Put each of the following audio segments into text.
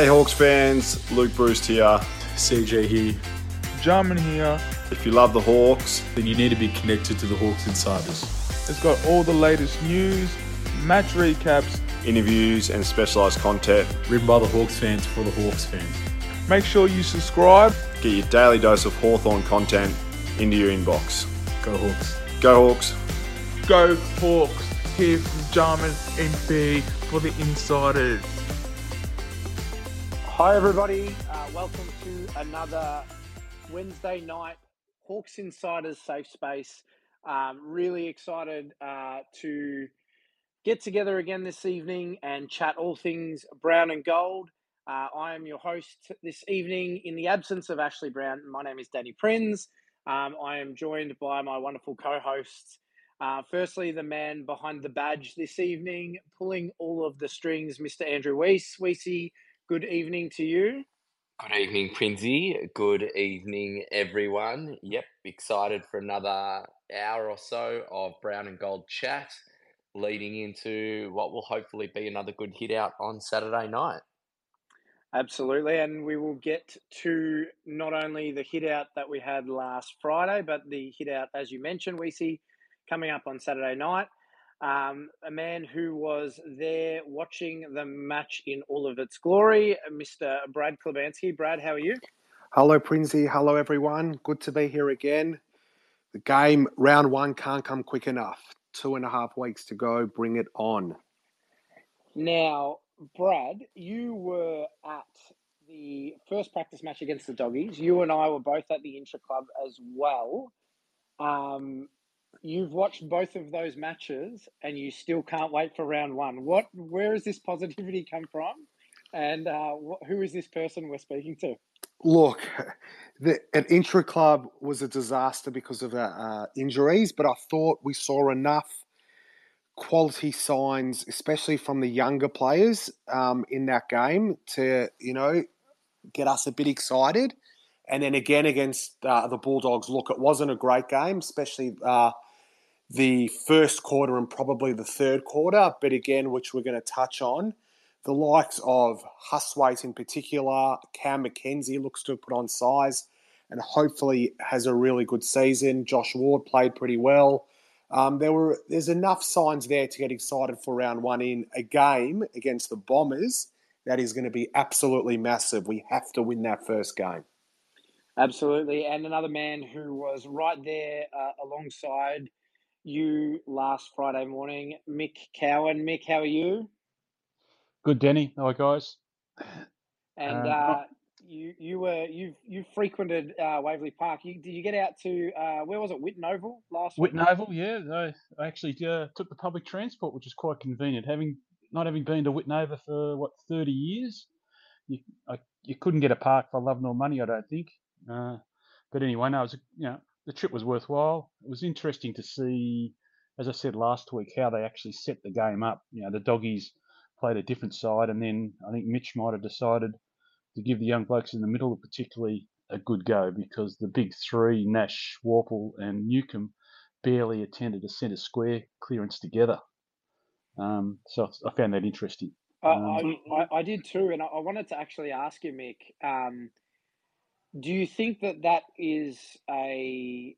Hey Hawks fans, Luke Breust here. CJ here. Jarman here. If you love the Hawks, then you need to be connected to the Hawks Insiders. It's got all the latest news, match recaps, interviews, and specialised content written by the Hawks fans for the Hawks fans. Make sure you subscribe. Get your daily dose of Hawthorn content into your inbox. Go Hawks. Go Hawks. Go Hawks. Here from Jarman Impey for the Insiders. Hi, everybody. Uh, welcome to another Wednesday night Hawks Insiders Safe Space. Um, really excited uh, to get together again this evening and chat all things brown and gold. Uh, I am your host this evening in the absence of Ashley Brown. My name is Danny Prins. Um, I am joined by my wonderful co hosts. Uh, firstly, the man behind the badge this evening, pulling all of the strings, Mr. Andrew Weiss. Weissy, good evening to you. Good evening, Prinsy. Good evening, everyone. Yep, excited for another hour or so of brown and gold chat, leading into what will hopefully be another good hit out on Saturday night. Absolutely, and we will get to not only the hit out that we had last Friday, but the hit out, as you mentioned, we see coming up on Saturday night. Um, a man who was there watching the match in all of its glory, Mr. Brad Klibansky. Brad, how are you? Hello, Prinsy. Hello, everyone. Good to be here again. The game, round one, can't come quick enough. Two and a half weeks to go. Bring it on. Now, Brad, you were at the first practice match against the Doggies. You and I were both at the Intra Club as well. Um, you've watched both of those matches and you still can't wait for round one. What, where has this positivity come from? And uh, wh- who is this person we're speaking to? Look, the, an intra club was a disaster because of uh, uh, injuries, but I thought we saw enough quality signs, especially from the younger players um, in that game, to you know get us a bit excited. And then again against uh, the Bulldogs, look, it wasn't a great game, especially uh, the first quarter and probably the third quarter. But again, which we're going to touch on, the likes of Hustwaite in particular, Cam Mackenzie looks to have put on size and hopefully has a really good season. Josh Ward played pretty well. Um, there were there's enough signs there to get excited for round one in a game against the Bombers that is going to be absolutely massive. We have to win that first game. Absolutely, and another man who was right there uh, alongside you last Friday morning, Mick Cowan. Mick, how are you? Good, Danny. Hi, guys. And uh, uh, you you were you you frequented uh, Waverley Park. You, did you get out to uh, where was it? Whitten Oval last Whitten Oval, yeah. I, I actually uh, took the public transport, which is quite convenient. Having not having been to Whitten Oval for what thirty years, you I, you couldn't get a park for love nor money. I don't think. Uh, but anyway, no, it was you know the trip was worthwhile. It was interesting to see, as I said last week, how they actually set the game up. You know, the doggies played a different side, and then I think Mitch might have decided to give the young blokes in the middle particularly a good go because the big three, Nash, Worpel, and Newcombe, barely attended a centre square clearance together. Um, so I found that interesting. Um, I, I, I, did too, and I wanted to actually ask you, Mick. Um, do you think that that is a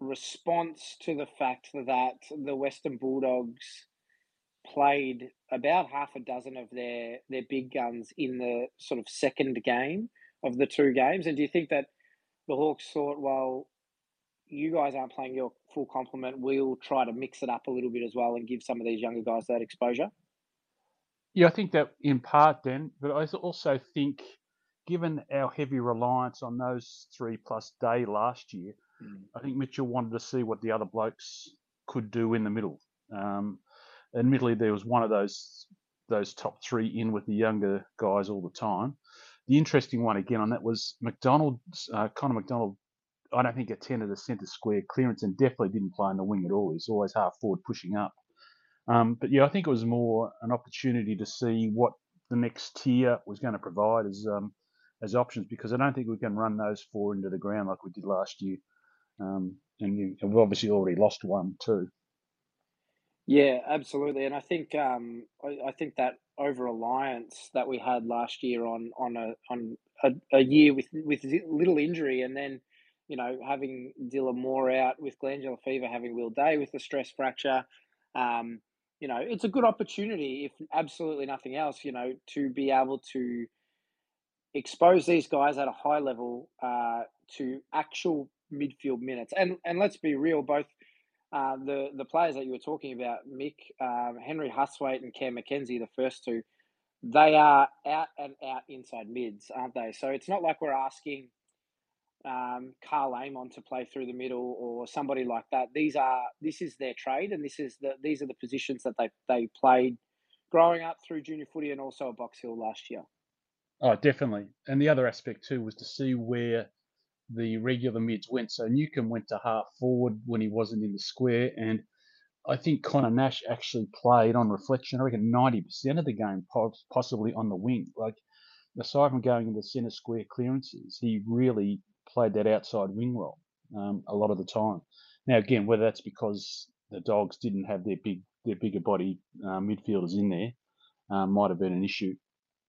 response to the fact that the Western Bulldogs played about half a dozen of their their big guns in the sort of second game of the two games. And do you think that the Hawks thought, well, you guys aren't playing your full complement, we'll try to mix it up a little bit as well and give some of these younger guys that exposure? Yeah, I think that in part, then, but I also think, given our heavy reliance on those three plus day last year, mm. I think Mitchell wanted to see what the other blokes could do in the middle. Um, admittedly, there was one of those those top three in with the younger guys all the time. The interesting one again on that was McDonald, uh, Connor McDonald. I don't think attended a centre square clearance and definitely didn't play in the wing at all. He's always half forward pushing up. Um, but yeah, I think it was more an opportunity to see what the next tier was going to provide as um, as options because I don't think we can run those four into the ground like we did last year. Um, and, we've obviously already lost one too. Yeah, absolutely, and I think um, I, I think that over reliance that we had last year on on a on a, a year with with little injury, and then you know having Dylan Moore out with glandular fever, having Will Day with a stress fracture, um, you know it's a good opportunity, if absolutely nothing else, you know, to be able to expose these guys at a high level uh, to actual midfield minutes, and and let's be real, both uh, the the players that you were talking about, Mick, um, Henry Hustwaite, and Cam Mackenzie, the first two, they are out and out inside mids, aren't they? So it's not like we're asking um, Karl Amon to play through the middle or somebody like that. These are this is their trade, and this is the these are the positions that they they played growing up through junior footy and also at Box Hill last year. Oh, definitely. And the other aspect too was to see where the regular mids went. So Newcombe went to half forward when he wasn't in the square, and I think Conor Nash actually played on reflection. I reckon ninety percent of the game, possibly on the wing. Like aside from going into centre square clearances, he really played that outside wing role um, a lot of the time. Now again, whether that's because the Dogs didn't have their big their bigger body uh, midfielders in there, um, might have been an issue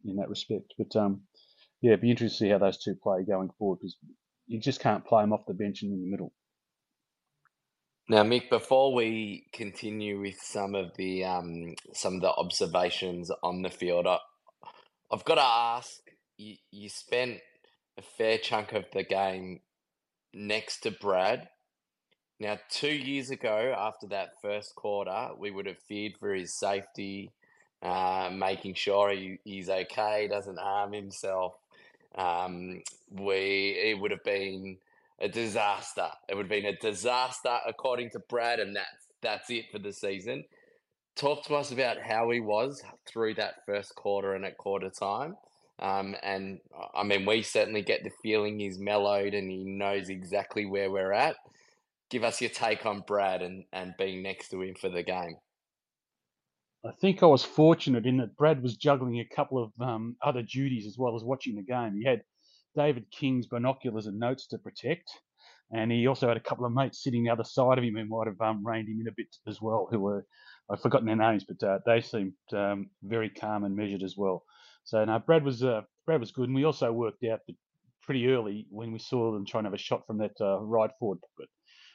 in that respect. But um, yeah, it'd be interesting to see how those two play going forward because you just can't play them off the bench and in the middle. Now, Mick, before we continue with some of the um, some of the observations on the field, I, I've got to ask: you, you spent a fair chunk of the game next to Brad. Now, two years ago, after that first quarter, we would have feared for his safety, uh, making sure he, he's okay, doesn't harm himself. Um, we it would have been a disaster. It would have been a disaster according to Brad, and that's that's it for the season. Talk to us about how he was through that first quarter and at quarter time. Um, and I mean, we certainly get the feeling he's mellowed and he knows exactly where we're at. Give us your take on Brad and, and being next to him for the game. I think I was fortunate in that Brad was juggling a couple of um, other duties as well as watching the game. He had David King's binoculars and notes to protect, and he also had a couple of mates sitting the other side of him who might have um, reined him in a bit as well. Who were I've forgotten their names, but uh, they seemed um, very calm and measured as well. So no, Brad was uh, Brad was good, and we also worked out that pretty early when we saw them trying to have a shot from that uh, right forward pocket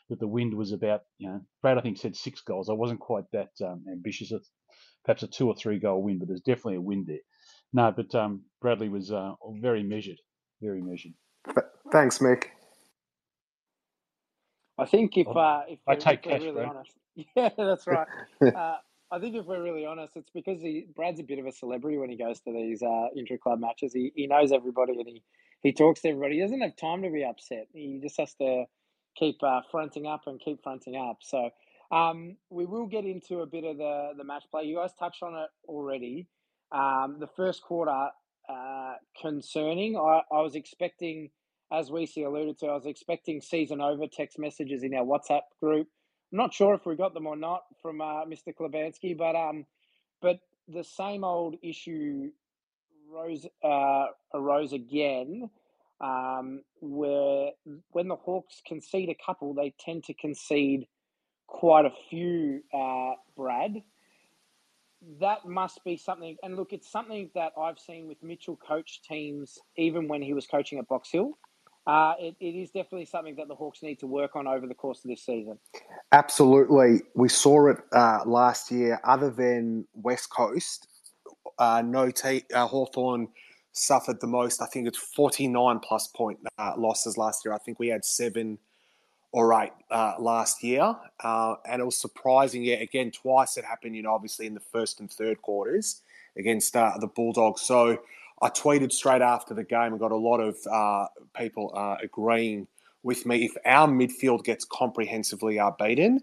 that the wind was about you know Brad I think said six goals. I wasn't quite that um, ambitious perhaps a two or three goal win, but there's definitely a win there. No, but um, Bradley was uh, very measured, very measured. Thanks, Mick. I think if uh, if, I take if cash, really bro. honest, yeah, that's right. uh, I think if we're really honest, it's because he Brad's a bit of a celebrity when he goes to these uh, intra club matches. He he knows everybody and he he talks to everybody. He doesn't have time to be upset. He just has to keep uh, fronting up and keep fronting up. So um, we will get into a bit of the, the match play. You guys touched on it already. Um, the first quarter, uh, concerning. I, I was expecting, as we see alluded to, I was expecting season over text messages in our WhatsApp group. I'm not sure if we got them or not from uh, Mr. Klibansky, but um, but the same old issue rose uh, arose again, um, where when the Hawks concede a couple, they tend to concede quite a few, uh, Brad. That must be something, and look, it's something that I've seen with Mitchell coach teams, even when he was coaching at Box Hill. Uh, it, it is definitely something that the Hawks need to work on over the course of this season. Absolutely. We saw it uh, last year. Other than West Coast, uh, no te- uh, Hawthorn suffered the most. I think it's 49 plus point uh, losses last year. I think we had seven or eight uh, last year. Uh, and it was surprising, yeah, again, twice it happened, you know, obviously in the first and third quarters against uh, the Bulldogs. So I tweeted straight after the game and got a lot of uh, people uh, agreeing with me. If our midfield gets comprehensively uh, beaten,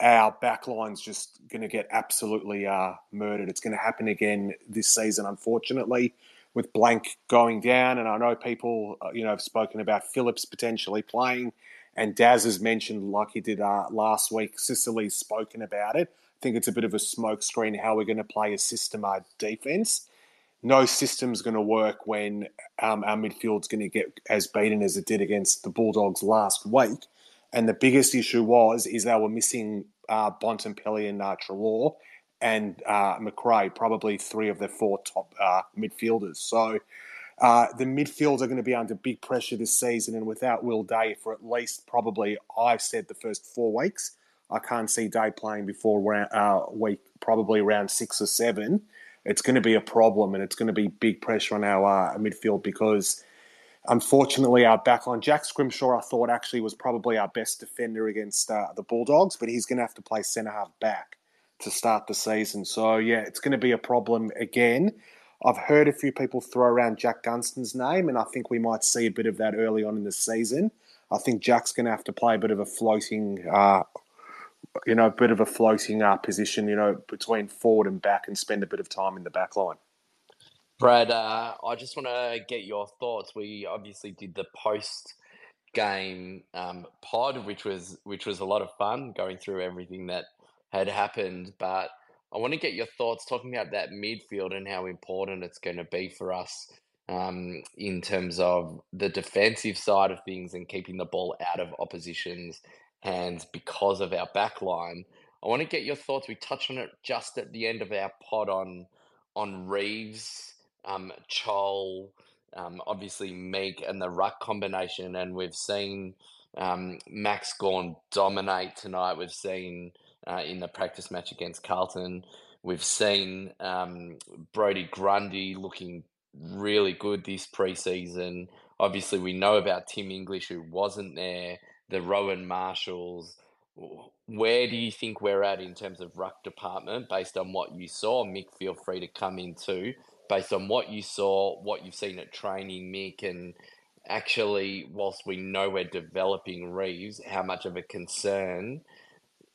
our backline's just going to get absolutely murdered. It's going to happen again this season, unfortunately with Blanck going down, and I know people, you know, have spoken about Phillips potentially playing. And Daz has mentioned, like he did uh, last week, Sicily's spoken about it. I think it's a bit of a smokescreen how we're going to play a system uh, defense. No system's going to work when um, our midfield's going to get as beaten as it did against the Bulldogs last week. And the biggest issue was is they were missing uh, Bontempelli and uh, Treloar, and uh, Macrae, probably three of the four top uh, midfielders. So uh, the midfields are going to be under big pressure this season, and without Will Day for at least probably, I've said, the first four weeks. I can't see Day playing before round, uh, week, probably around six or seven. It's going to be a problem, and it's going to be big pressure on our uh, midfield because Unfortunately, our backline, Jack Scrimshaw, I thought actually was probably our best defender against uh, the Bulldogs, but he's going to have to play centre half back to start the season. So, yeah, it's going to be a problem again. I've heard a few people throw around Jack Gunston's name, and I think we might see a bit of that early on in the season. I think Jack's going to have to play a bit of a floating, uh, you know, a bit of a floating uh, position, you know, between forward and back and spend a bit of time in the back line. Brad, uh, I just want to get your thoughts. We obviously did the post game um, pod, which was which was a lot of fun going through everything that had happened. But I want to get your thoughts talking about that midfield and how important it's going to be for us um, in terms of the defensive side of things and keeping the ball out of opposition's hands because of our back line. I want to get your thoughts. We touched on it just at the end of our pod on on Reeves um, Chol, um, obviously Meek and the ruck combination, and we've seen um, Max Gawn dominate tonight. We've seen uh, in the practice match against Carlton. We've seen um, Brodie Grundy looking really good this preseason. Obviously, we know about Tim English, who wasn't there, the Rowan Marshalls. Where do you think we're at in terms of ruck department based on what you saw? Mick, feel free to come in too based on what you saw, what you've seen at training, Mick, and actually, whilst we know we're developing Reeves, how much of a concern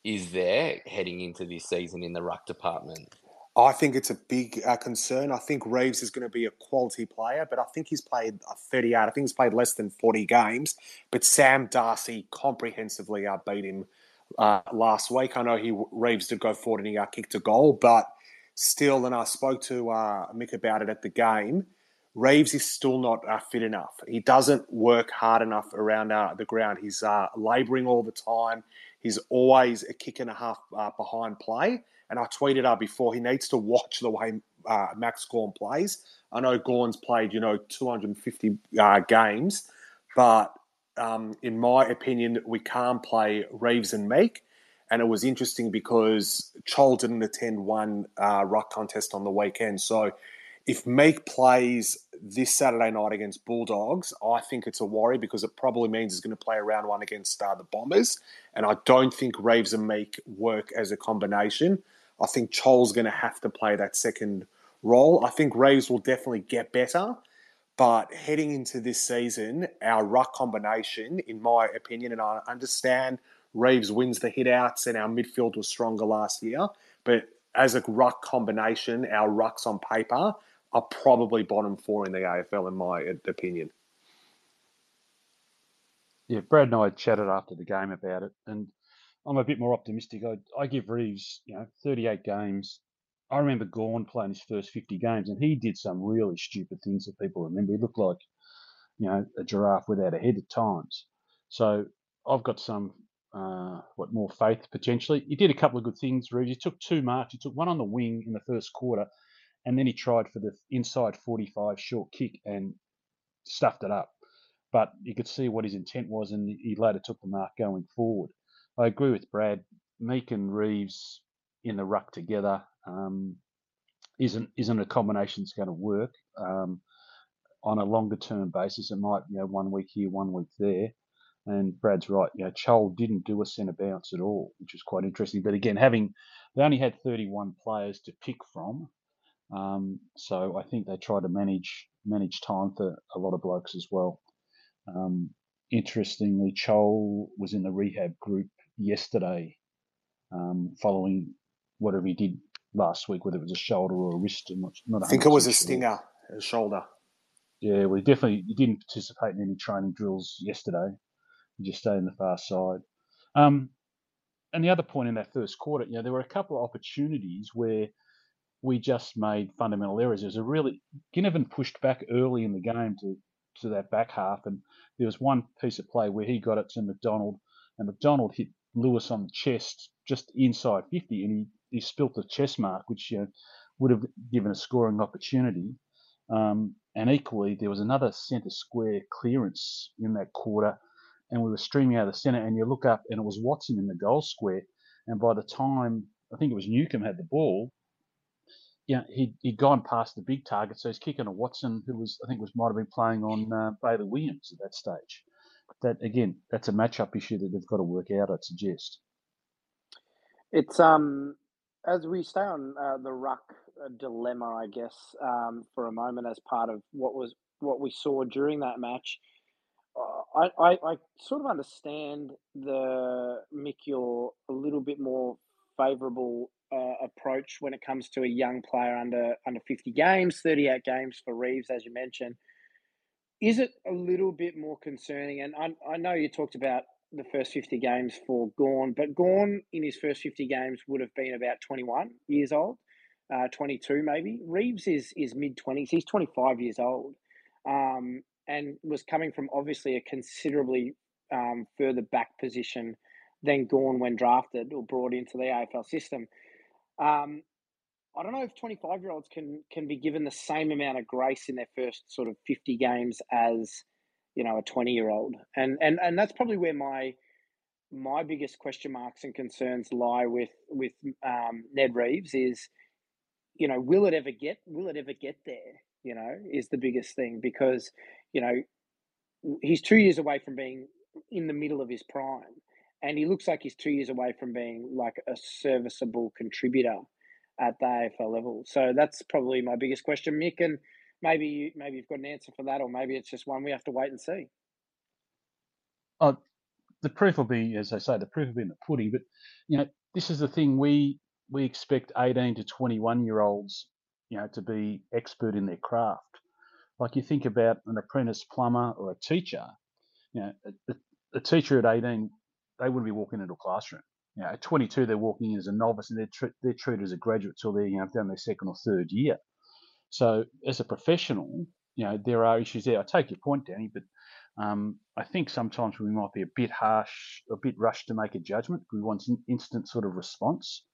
is there heading into this season in the ruck department? I think it's a big uh, concern. I think Reeves is going to be a quality player, but I think he's played 38. I think he's played less than 40 games. But Sam Darcy comprehensively uh, beat him uh, last week. I know he Reeves did go forward and he uh, kicked a goal, but still, and I spoke to uh, Mick about it at the game. Reeves is still not uh, fit enough. He doesn't work hard enough around uh, the ground. He's labouring all the time. He's always a kick and a half uh, behind play. And I tweeted out before he needs to watch the way uh, Max Gawn plays. I know Gawn's played, you know, 250 uh, games, but um, in my opinion, we can't play Reeves and Meek and it was interesting because Chol didn't attend one uh, ruck contest on the weekend. So if Meek plays this Saturday night against Bulldogs, I think it's a worry because it probably means he's going to play round one against uh, the Bombers. And I don't think Reeves and Meek work as a combination. I think Chol's going to have to play that second role. I think Reeves will definitely get better. But heading into this season, our ruck combination, in my opinion, and I understand – Reeves wins the hitouts, and our midfield was stronger last year. But as a ruck combination, our rucks on paper are probably bottom four in the AFL, in my opinion. Yeah, Brad and I chatted after the game about it, and I'm a bit more optimistic. I, I give Reeves, you know, 38 games. I remember Gawn playing his first 50 games, and he did some really stupid things that people remember. He looked like, you know, a giraffe without a head at times. So I've got some uh, what more faith potentially. He did a couple of good things. Reeves. He took two marks. He took one on the wing in the first quarter, and then he tried for the inside 45 short kick and stuffed it up. But you could see what his intent was, and he later took the mark going forward. I agree with Brad. Meek and Reeves in the ruck together um, isn't isn't a combination that's going to work um, on a longer term basis. It might, you know, one week here, one week there. And Brad's right. You know, Chol didn't do a centre bounce at all, which was quite interesting. But again, having they only had 31 players to pick from, um, so I think they try to manage manage time for a lot of blokes as well. Um, interestingly, Chol was in the rehab group yesterday, um, following whatever he did last week, whether it was a shoulder or a wrist. I'm not, not I think it was a stinger, a shoulder. Yeah, well, he definitely he didn't participate in any training drills yesterday just stay in the far side. Um, and the other point in that first quarter, you know, there were a couple of opportunities where we just made fundamental errors. There was a really Ginnivan pushed back early in the game to to that back half, and there was one piece of play where he got it to McDonald, and McDonald hit Lewis on the chest just inside 50, and he, he spilt the chest mark, which you know, would have given a scoring opportunity. Um, and equally, there was another centre square clearance in that quarter, and we were streaming out of the centre, and you look up, and it was Watson in the goal square. And by the time I think it was Newcombe had the ball, yeah, he'd, he'd gone past the big target, so he's kicking a Watson, who was I think was might have been playing on uh, Bailey Williams at that stage. That again, that's a matchup issue that they've got to work out. I'd suggest. It's um as we stay on uh, the ruck uh, dilemma, I guess, um, for a moment as part of what was what we saw during that match. Uh, I, I, I sort of understand the Mick your a little bit more favourable uh, approach when it comes to a young player under under 50 games, 38 games for Reeves, as you mentioned. Is it a little bit more concerning? And I, I know you talked about the first 50 games for Gawn, but Gawn in his first 50 games would have been about 21 years old, uh, 22 maybe. Reeves is, is mid 20s. He's 25 years old um, and was coming from obviously a considerably um, further back position than Gawn when drafted or brought into the AFL system. Um, I don't know if 25 year olds can can be given the same amount of grace in their first sort of 50 games as you know a 20 year old, and and and that's probably where my my biggest question marks and concerns lie with with um, Ned Reeves is, you know, will it ever get will it ever get there? You know, is the biggest thing because you know he's two years away from being in the middle of his prime, and he looks like he's two years away from being like a serviceable contributor at the AFL level. So that's probably my biggest question, Mick. And maybe you, maybe you've got an answer for that, or maybe it's just one we have to wait and see. Oh, the proof will be, as I say, the proof will be in the pudding. But you know, this is the thing we we expect eighteen to twenty one year olds, you know, to be expert in their craft. Like you think about an apprentice plumber or a teacher. You know, a, a teacher at eighteen, they wouldn't be walking into a classroom you know, at 22 they're walking in as a novice and they're, tr- they're treated as a graduate till they're you know down their second or third year. So as a professional, you know there are issues there. I take your point, Danny, but um, I think sometimes we might be a bit harsh, a bit rushed to make a judgment. We want an instant sort of response.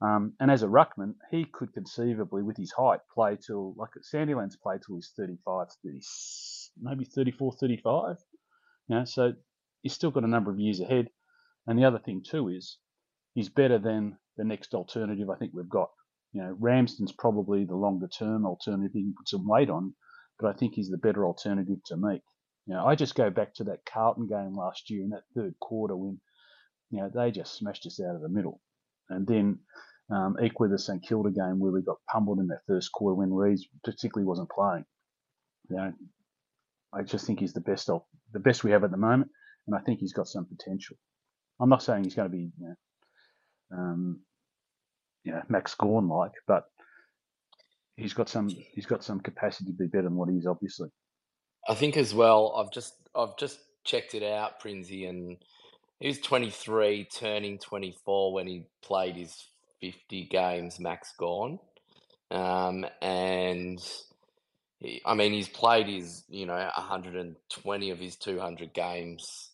Um, and as a ruckman, he could conceivably, with his height, play till like Sandilands play till he's 35, 30, maybe 34, 35. You know, so he's still got a number of years ahead. And the other thing too is he's better than the next alternative I think we've got. You know, Ramsden's probably the longer term alternative he can put some weight on, but I think he's the better alternative to Meek. You know, I just go back to that Carlton game last year in that third quarter when, you know, they just smashed us out of the middle. And then um, equally the St Kilda game where we got pummeled in that first quarter when Reeves particularly wasn't playing. You know, I just think he's the best the best we have at the moment, and I think he's got some potential. I'm not saying he's going to be, you know, um, you know, Max Gawn like, but he's got some he's got some capacity to be better than what he is, obviously. I think as well. I've just I've just checked it out, Prinsey, and he was 23, turning 24 when he played his 50 games. Max Gawn, um, and he, I mean he's played his you know 120 of his 200 games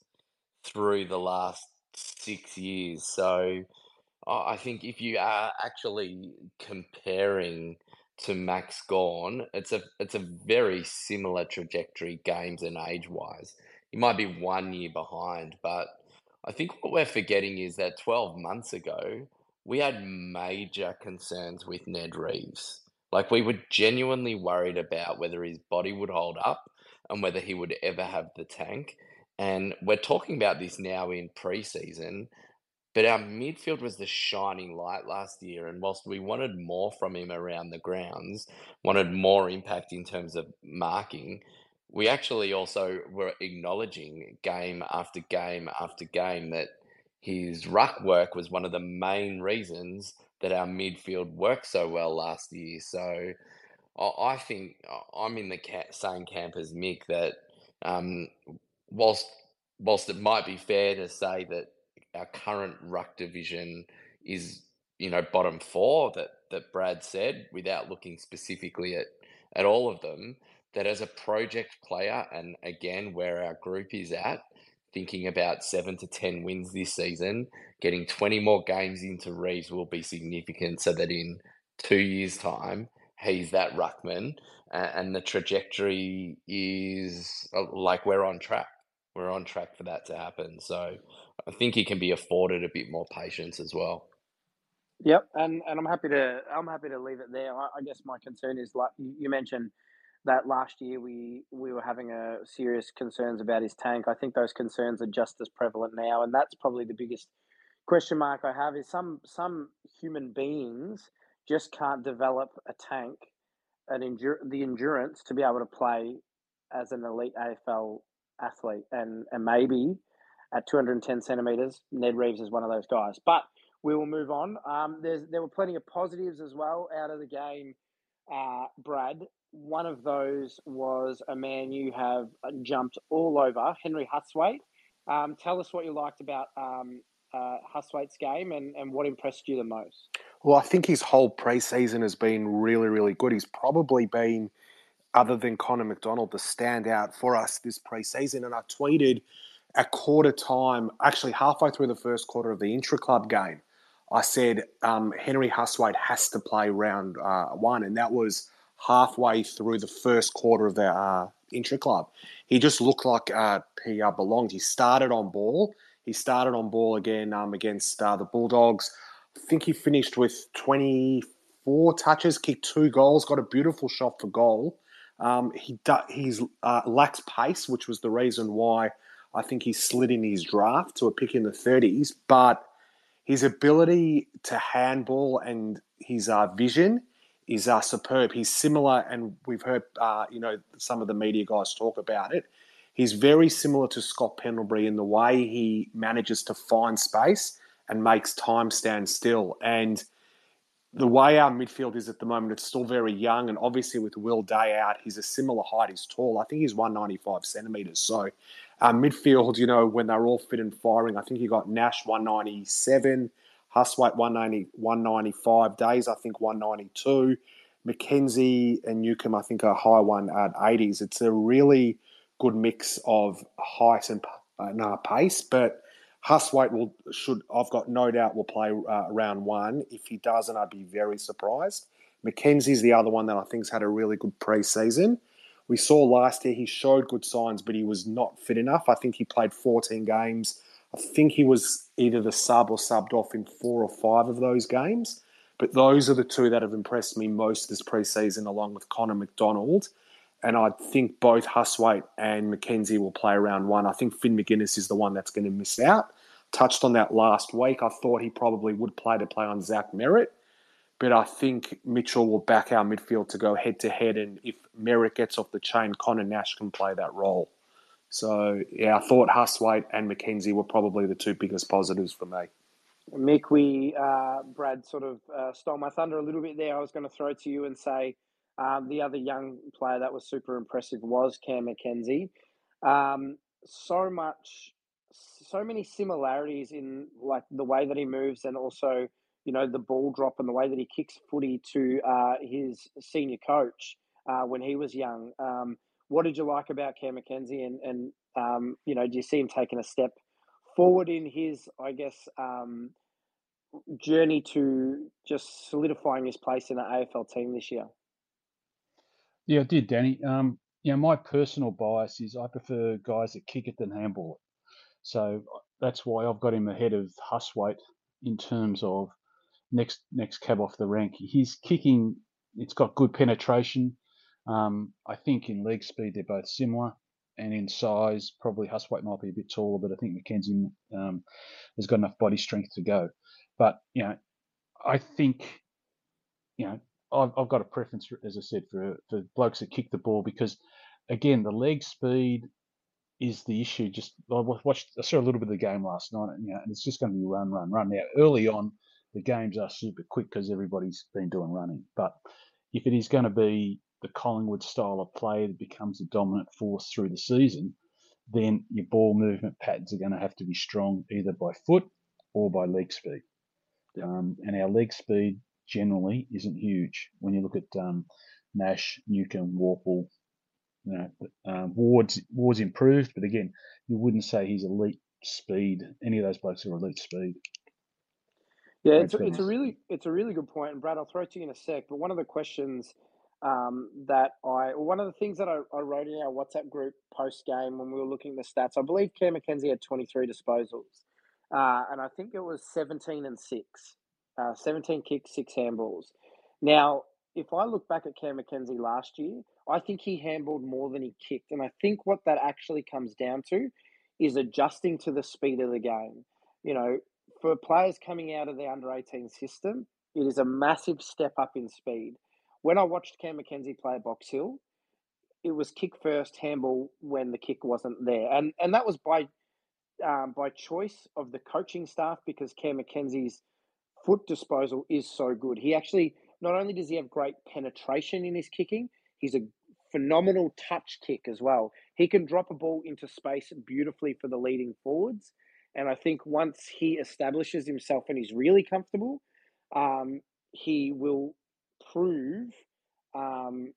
through the last six years. So I think if you are actually comparing to Max Gawn, it's a it's a very similar trajectory, games and age wise. He might be one year behind, but I think what we're forgetting is that 12 months ago, we had major concerns with Ned Reeves. Like we were genuinely worried about whether his body would hold up and whether he would ever have the tank. And we're talking about this now in preseason, but our midfield was the shining light last year. And whilst we wanted more from him around the grounds, wanted more impact in terms of marking, we actually also were acknowledging game after game after game that his ruck work was one of the main reasons that our midfield worked so well last year. So I think I'm in the same camp as Mick that um, whilst whilst it might be fair to say that our current ruck division is you know bottom four that that Brad said without looking specifically at at all of them that as a project player and again where our group is at thinking about seven to 10 wins this season, getting 20 more games into Reeves will be significant so that in two years' time, he's that ruckman and the trajectory is uh, like we're on track. We're on track for that to happen. So I think he can be afforded a bit more patience as well. Yep, and and I'm happy to I'm happy to leave it there. I, I guess my concern is like you mentioned that last year we we were having a serious concerns about his tank. I think those concerns are just as prevalent now, and that's probably the biggest question mark I have is some some human beings just can't develop a tank, an endure the endurance to be able to play as an elite AFL athlete, and and maybe at 210 centimeters, Ned Reeves is one of those guys. But we will move on. Um, there's there were plenty of positives as well out of the game, uh, Brad. One of those was a man you have jumped all over, Henry Hustwaite. Um, tell us what you liked about um, uh, Hustwaite's game and, and what impressed you the most. Well, I think his whole preseason has been really, really good. He's probably been, other than Connor McDonald, the standout for us this preseason. And I tweeted at quarter time, actually halfway through the first quarter of the intra club game, I said um, Henry Hustwaite has to play round uh, one, and that was halfway through the first quarter of the uh, intra club. He just looked like uh, he uh, belonged. He started on ball. He started on ball again um, against uh, the Bulldogs. I think he finished with 24 touches, kicked two goals, got a beautiful shot for goal. Um, he he's uh, lacks pace, which was the reason why I think he slid in his draft to a pick in the 30s. But his ability to handball and his uh, vision is uh, superb. He's similar, and we've heard uh, you know some of the media guys talk about it. He's very similar to Scott Pendlebury in the way he manages to find space and makes time stand still. And the way our midfield is at the moment, it's still very young, and obviously with Will Day out, he's a similar height. He's tall. I think he's 195 centimeters. So our midfield, you know, when they're all fit and firing, I think you got Nash 197. Hustwaite 190, 195 days, I think 192. Mackenzie and Newcombe, I think, are high one at 80s. It's a really good mix of height and, and uh, pace, but Hustwaite will should I've got no doubt will play uh, round one. If he doesn't, I'd be very surprised. Mackenzie's the other one that I think's had a really good preseason. We saw last year he showed good signs, but he was not fit enough. I think he played 14 games I think he was either the sub or subbed off in four or five of those games. But those are the two that have impressed me most this preseason, along with Connor McDonald. And I think both Hustwaite and Mackenzie will play around one. I think Finn Maginness is the one that's going to miss out. Touched on that last week. I thought he probably would play to play on Zach Merrett, But I think Mitchell will back our midfield to go head to head. And if Merrett gets off the chain, Conor Nash can play that role. So yeah, I thought Hustwaite and Mackenzie were probably the two biggest positives for me. Mick, we uh, Brad sort of uh, stole my thunder a little bit there. I was going to throw to you and say um, the other young player that was super impressive was Cam Mackenzie. Um, so much, so many similarities in like the way that he moves and also you know the ball drop and the way that he kicks footy to uh, his senior coach uh, when he was young. Um, what did you like about Cam Mackenzie, and and um, you know, do you see him taking a step forward in his, I guess, um, journey to just solidifying his place in the AFL team this year? Yeah, I did, Danny. Um, you know, my personal bias is I prefer guys that kick it than handball it. So that's why I've got him ahead of Hustwaite in terms of next next cab off the rank. He's kicking; it's got good penetration. Um, I think in leg speed they're both similar, and in size probably Hustwaite might be a bit taller, but I think Mackenzie um, has got enough body strength to go. But you know, I think you know I've, I've got a preference, for, as I said, for for blokes that kick the ball because again the leg speed is the issue. Just I watched, I saw a little bit of the game last night, and, you know, and it's just going to be run, run, run. Now early on, the games are super quick because everybody's been doing running, but if it is going to be the Collingwood style of play that becomes the dominant force through the season, then your ball movement patterns are going to have to be strong either by foot or by leg speed. Um, and our leg speed generally isn't huge. When you look at um, Nash, Newcombe, Worpel, You know, um, Ward's Ward's improved, but again, you wouldn't say he's elite speed. Any of those blokes are elite speed. Yeah, it's a, it's a really it's a really good point, and Brad, I'll throw it to you in a sec. But one of the questions um, that I, one of the things that I, I wrote in our WhatsApp group post game when we were looking at the stats, I believe Cam Mackenzie had 23 disposals, uh, and I think it was 17 and six, uh, 17 kicks, six handballs. Now, if I look back at Cam Mackenzie last year, I think he handballed more than he kicked, and I think what that actually comes down to is adjusting to the speed of the game. You know, for players coming out of the under 18 system, it is a massive step up in speed. When I watched Cam Mackenzie play at Box Hill, it was kick first, handball when the kick wasn't there, and and that was by um, by choice of the coaching staff because Cam Mackenzie's foot disposal is so good. He actually not only does he have great penetration in his kicking, he's a phenomenal touch kick as well. He can drop a ball into space beautifully for the leading forwards. And I think once he establishes himself and he's really comfortable, um, he will prove um,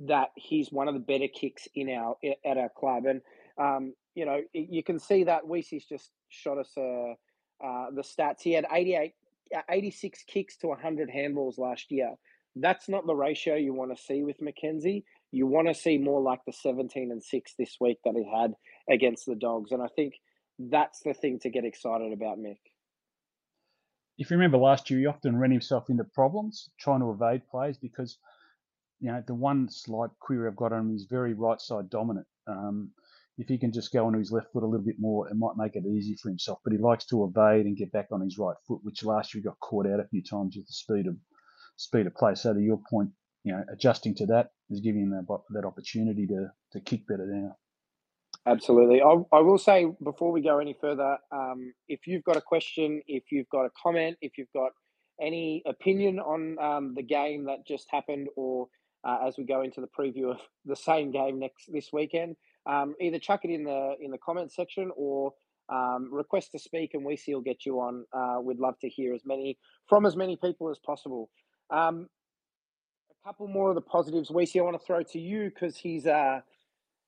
that he's one of the better kicks in our at our club. And um, you know, you can see that Weissy's just shot us uh, uh, the stats. He had 88, 86 kicks to 100 handballs last year. That's not the ratio you want to see with Mackenzie. You want to see more like the 17 and 6 this week that he had against the Dogs. And I think that's the thing to get excited about, Mick. If you remember last year, he often ran himself into problems trying to evade plays because, you know, the one slight query I've got on him is very right side dominant. Um, if he can just go onto his left foot a little bit more, it might make it easy for himself. But he likes to evade and get back on his right foot, which last year he got caught out a few times with the speed of speed of play. So to your point, you know, adjusting to that is giving him that, that opportunity to to kick better now. Absolutely. I, I will say before we go any further, um, if you've got a question, if you've got a comment, if you've got any opinion on um, the game that just happened, or uh, as we go into the preview of the same game next this weekend, um, either chuck it in the in the comment section or um, request to speak, and we see will get you on. Uh, we'd love to hear as many from as many people as possible. Um, a couple more of the positives, Weissy, I want to throw to you because he's uh,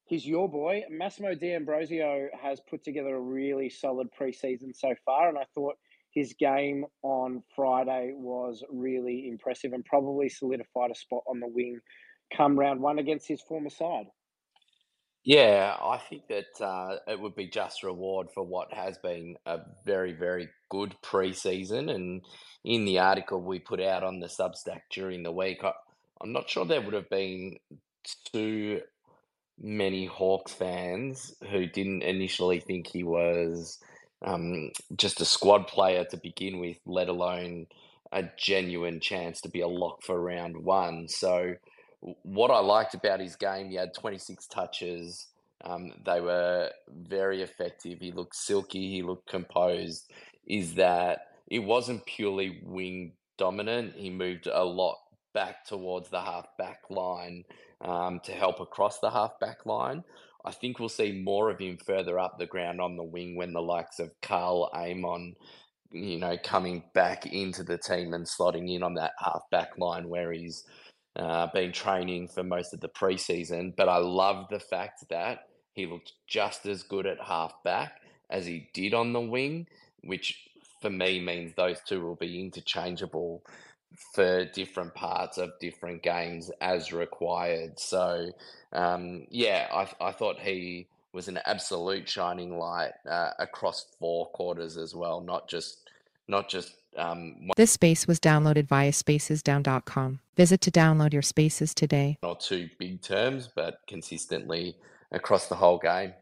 he's your boy. Massimo D'Ambrosio has put together a really solid preseason so far, and I thought his game on Friday was really impressive and probably solidified a spot on the wing come round one against his former side. Yeah, I think that uh, it would be just reward for what has been a very, very good preseason. And in the article we put out on the Substack during the week, I, I'm not sure there would have been too many Hawks fans who didn't initially think he was um, just a squad player to begin with, let alone a genuine chance to be a lock for round one. So, what I liked about his game, he had 26 touches. Um, they were very effective. He looked silky. He looked composed. Is that it wasn't purely wing dominant. He moved a lot back towards the half back line um, to help across the half back line. I think we'll see more of him further up the ground on the wing when the likes of Karl Amon, you know, coming back into the team and slotting in on that half back line where he's uh, been training for most of the preseason. But I love the fact that he looked just as good at half back as he did on the wing, which for me means those two will be interchangeable for different parts of different games as required. So, um, yeah, I, I thought he was an absolute shining light uh, across four quarters as well, not just not just. Um, this space was downloaded via spacesdown.com. Visit to download your spaces today. Not two big terms, but consistently across the whole game.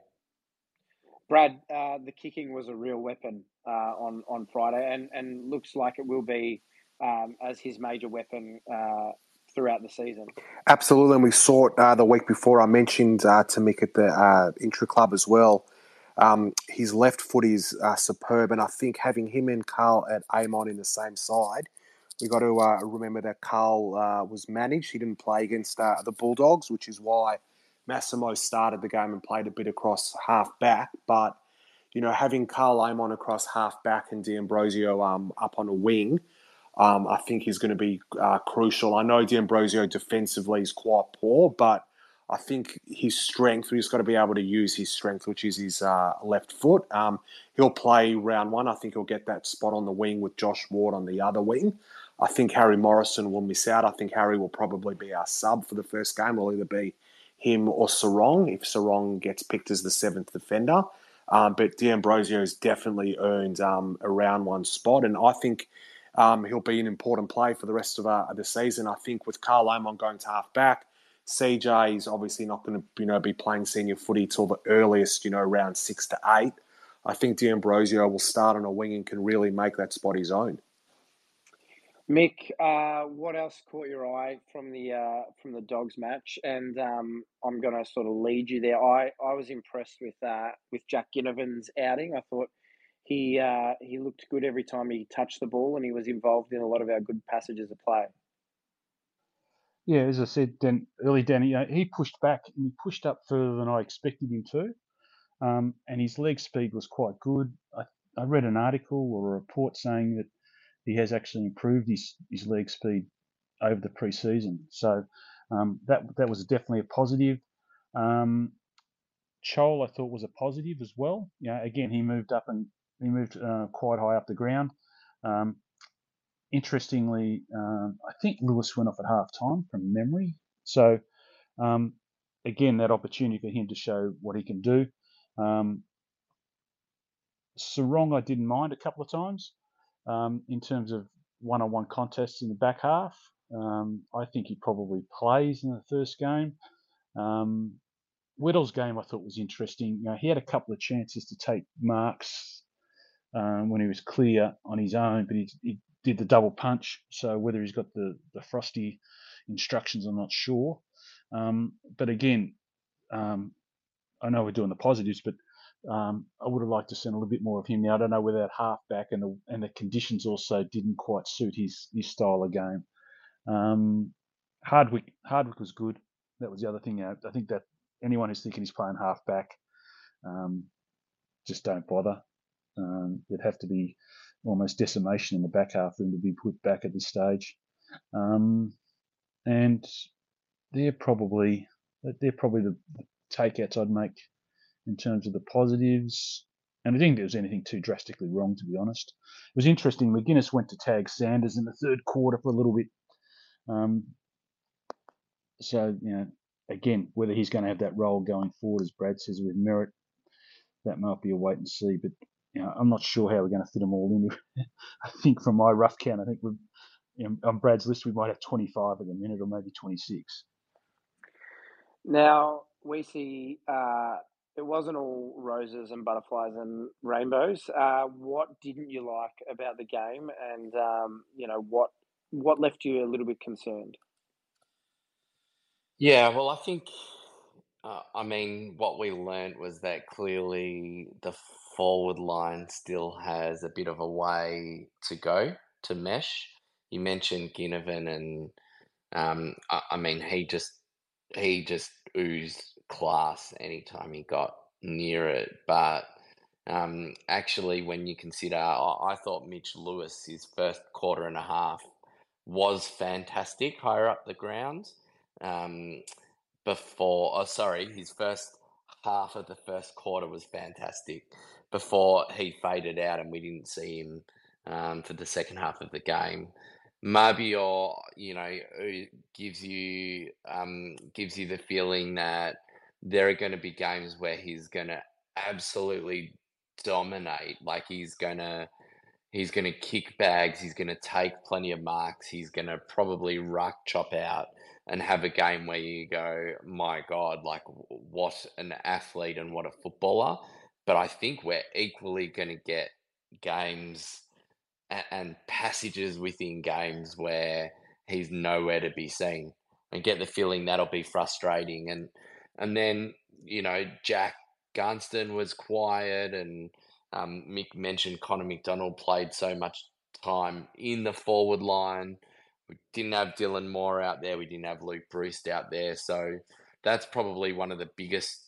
Brad, uh, the kicking was a real weapon uh, on on Friday, and and looks like it will be um, as his major weapon uh, throughout the season. Absolutely, and we saw it uh, the week before. I mentioned uh, to Mick at the uh, intra club as well. Um, his left foot is uh, superb, and I think having him and Karl at Amon in the same side, we got to uh, remember that Karl uh, was managed. He didn't play against the Bulldogs, which is why Massimo started the game and played a bit across half back. But you know, having Karl Amon across half back and D'Ambrosio um, up on a wing um, I think is going to be uh, crucial. I know D'Ambrosio defensively is quite poor, but I think his strength, he's got to be able to use his strength, which is his uh, left foot. Um, he'll play round one. I think he'll get that spot on the wing with Josh Ward on the other wing. I think Harry Morrison will miss out. I think Harry will probably be our sub for the first game. Will either be him or Serong if Serong gets picked as the seventh defender. Um, but D'Ambrosio has definitely earned um, a round one spot, and I think um, he'll be an important play for the rest of uh, the season. I think with Karl Amon going to half back, CJ is obviously not going to you know be playing senior footy till the earliest you know round six to eight. I think D'Ambrosio will start on a wing and can really make that spot his own. Mick, uh, what else caught your eye from the uh, from the Dogs match? And um, I'm going to sort of lead you there. I, I was impressed with uh, with Jack Ginnivan's outing. I thought he uh, he looked good every time he touched the ball, and he was involved in a lot of our good passages of play. Yeah, as I said, early Danny, uh, he pushed back and he pushed up further than I expected him to, um, and his leg speed was quite good. I, I read an article or a report saying that he has actually improved his, his leg speed over the preseason. So um, that that was definitely a positive. Um, Chol, I thought was a positive as well. Yeah, again, he moved up and he moved uh, quite high up the ground. Um, interestingly, um, I think Lewis went off at half time from memory. So um, again, that opportunity for him to show what he can do. Um, Serong, I didn't mind a couple of times um, in terms of one-on-one contests in the back half. Um, I think he probably plays in the first game. Um, Weddle's game I thought was interesting. You know, he had a couple of chances to take marks um, when he was clear on his own, but he, he, did the double punch. So whether he's got the, the frosty instructions, I'm not sure. Um, but again, um, I know we're doing the positives, but um, I would have liked to see a little bit more of him. Now I don't know whether that halfback and the and the conditions also didn't quite suit his his style of game. Um, Hardwick Hardwick was good. That was the other thing. I think that anyone who's thinking he's playing halfback, um, just don't bother. Um, there'd have to be almost decimation in the back half for them to be put back at this stage. Um, and they're probably they're probably the takeouts I'd make in terms of the positives. And I didn't think there was anything too drastically wrong, to be honest. It was interesting. Maginness went to tag Sanders in the third quarter for a little bit. Um, so, you know, again, whether he's going to have that role going forward, as Brad says, with Merrett, that might be a wait and see. But, you know, I'm not sure how we're going to fit them all in. I think from my rough count, I think we're, you know, on Brad's list, we might have 25 at the minute or maybe 26. Now, we see uh, it wasn't all roses and butterflies and rainbows. Uh, what didn't you like about the game, and um, you know what what left you a little bit concerned? Yeah, well, I think, uh, I mean, what we learned was that clearly the forward line still has a bit of a way to go to mesh. You mentioned Ginnivan, and um, I, I mean, he just he just oozed class anytime he got near it. But um, actually, when you consider, I, I thought Mitch Lewis, his first quarter and a half, was fantastic higher up the ground. Um, before, oh, sorry, his first half of the first quarter was fantastic before he faded out and we didn't see him um, for the second half of the game. Mabior, you know, gives you um, gives you the feeling that there are going to be games where he's going to absolutely dominate. Like he's going to he's going to kick bags. He's going to take plenty of marks. He's going to probably ruck chop out and have a game where you go, my God, like what an athlete and what a footballer. But I think we're equally going to get games and, and passages within games where he's nowhere to be seen and get the feeling that'll be frustrating. And and then you know Jack Gunston was quiet, and um, Mick mentioned Connor Macdonald played so much time in the forward line. We didn't have Dylan Moore out there. We didn't have Luke Breust out there. So that's probably one of the biggest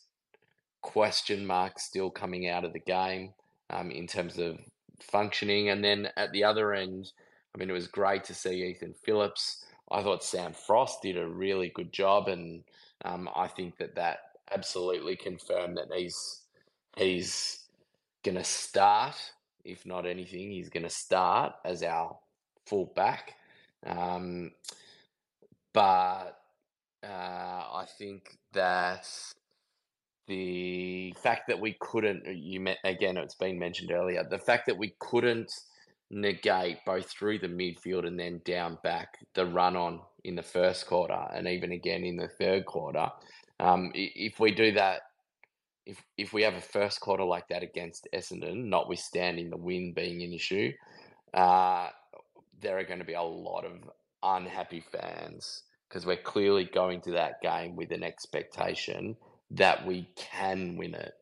question marks still coming out of the game um, in terms of functioning. And then at the other end, I mean, it was great to see Ethan Phillips. I thought Sam Frost did a really good job, and Um, I think that that absolutely confirmed that he's he's going to start. If not anything, he's going to start as our full back. Um, but uh, I think that the fact that we couldn't, you met, again, it's been mentioned earlier, the fact that we couldn't negate both through the midfield and then down back the run on in the first quarter and even again in the third quarter. Um, if we do that, if if we have a first quarter like that against Essendon, notwithstanding the win being an issue, uh, there are going to be a lot of unhappy fans because we're clearly going to that game with an expectation that we can win it.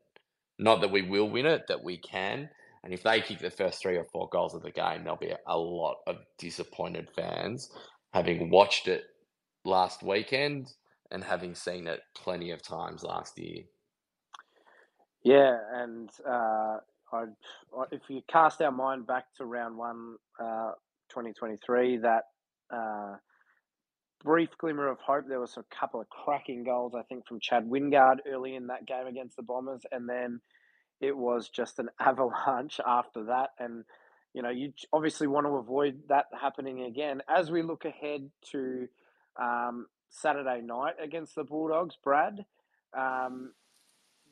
Not that we will win it, that we can. And if they kick the first three or four goals of the game, there'll be a lot of disappointed fans having watched it last weekend and having seen it plenty of times last year. Yeah, and uh, I, if you cast our mind back to round one, uh, 2023, that uh, brief glimmer of hope. There was a couple of cracking goals, I think, from Chad Wingard early in that game against the Bombers, and then it was just an avalanche after that. And you know, you obviously want to avoid that happening again as we look ahead to um, Saturday night against the Bulldogs. Brad, um,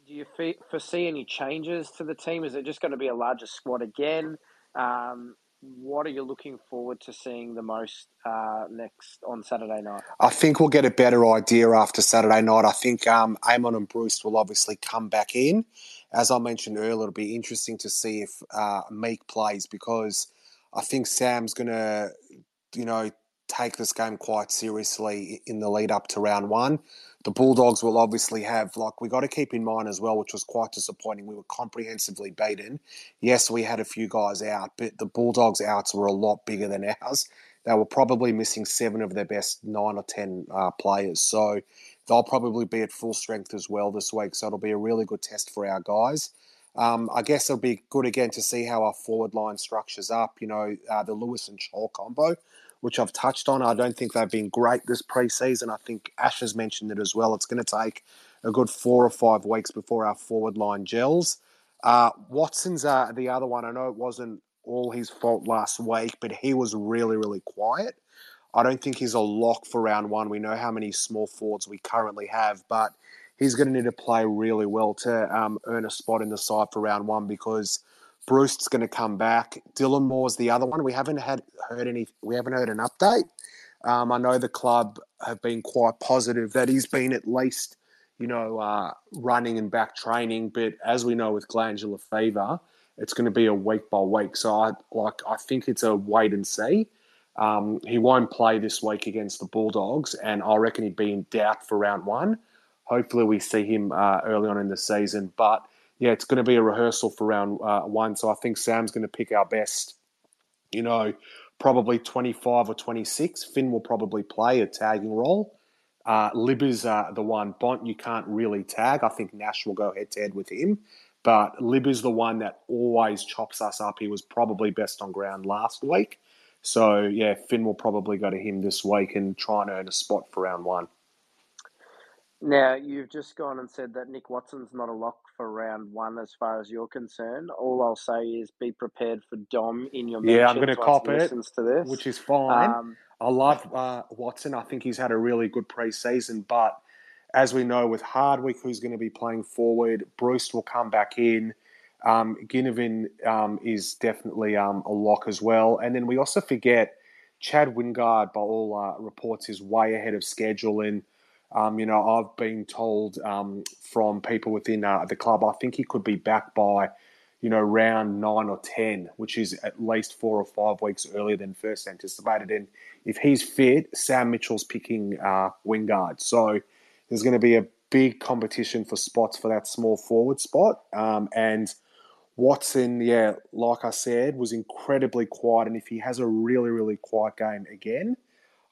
do you foresee any changes to the team? Is it just going to be a larger squad again? Um, what are you looking forward to seeing the most uh, next on Saturday night? I think we'll get a better idea after Saturday night. I think um, Amon and Breust will obviously come back in. As I mentioned earlier, it'll be interesting to see if uh, Meek plays because I think Sam's going to, you know, take this game quite seriously in the lead up to round one the Bulldogs will obviously have, like, we got to keep in mind as well, which was quite disappointing. We were comprehensively beaten. Yes, we had a few guys out, but the Bulldogs' outs were a lot bigger than ours. They were probably missing seven of their best nine or 10 uh, players. So they'll probably be at full strength as well this week. So it'll be a really good test for our guys. Um, I guess it'll be good again to see how our forward line structures up. You know, uh, the Lewis and Chol combo which I've touched on. I don't think they've been great this preseason. I think Ash has mentioned it as well. It's going to take a good four or five weeks before our forward line gels. Uh, Watson's uh, the other one. I know it wasn't all his fault last week, but he was really, really quiet. I don't think he's a lock for round one. We know how many small forwards we currently have, but he's going to need to play really well to um, earn a spot in the side for round one because – Breust is going to come back. Dylan Moore's the other one. We haven't had heard any. We haven't heard an update. Um, I know the club have been quite positive that he's been at least, you know, uh, running and back training. But as we know with glandular fever, it's going to be a week by week. So I like. I think it's a wait and see. Um, he won't play this week against the Bulldogs, and I reckon he'd be in doubt for round one. Hopefully, we see him uh, early on in the season, but yeah, it's going to be a rehearsal for round uh, one. So I think Sam's going to pick our best, you know, probably 25 or 26. Finn will probably play a tagging role. Uh, Lib is uh, the one. Bont, you can't really tag. I think Nash will go head to head with him. But Lib is the one that always chops us up. He was probably best on ground last week. So, yeah, Finn will probably go to him this week and try and earn a spot for round one. Now, you've just gone and said that Nick Watson's not a lock for round one as far as you're concerned. All I'll say is be prepared for Dom in your Yeah, I'm going to cop it, to this. which is fine. Um, I love uh, Watson. I think he's had a really good preseason, but as we know with Hardwick, who's going to be playing forward, Breust will come back in. Um, Ginnivan um, is definitely um, a lock as well. And then we also forget Chad Wingard, by all uh, reports, is way ahead of schedule and – um, you know, I've been told um, from people within uh, the club, I think he could be back by, you know, round nine or 10, which is at least four or five weeks earlier than first anticipated. And if he's fit, Sam Mitchell's picking uh, Wingard. So there's going to be a big competition for spots for that small forward spot. Um, and Watson, yeah, like I said, was incredibly quiet. And if he has a really, really quiet game again,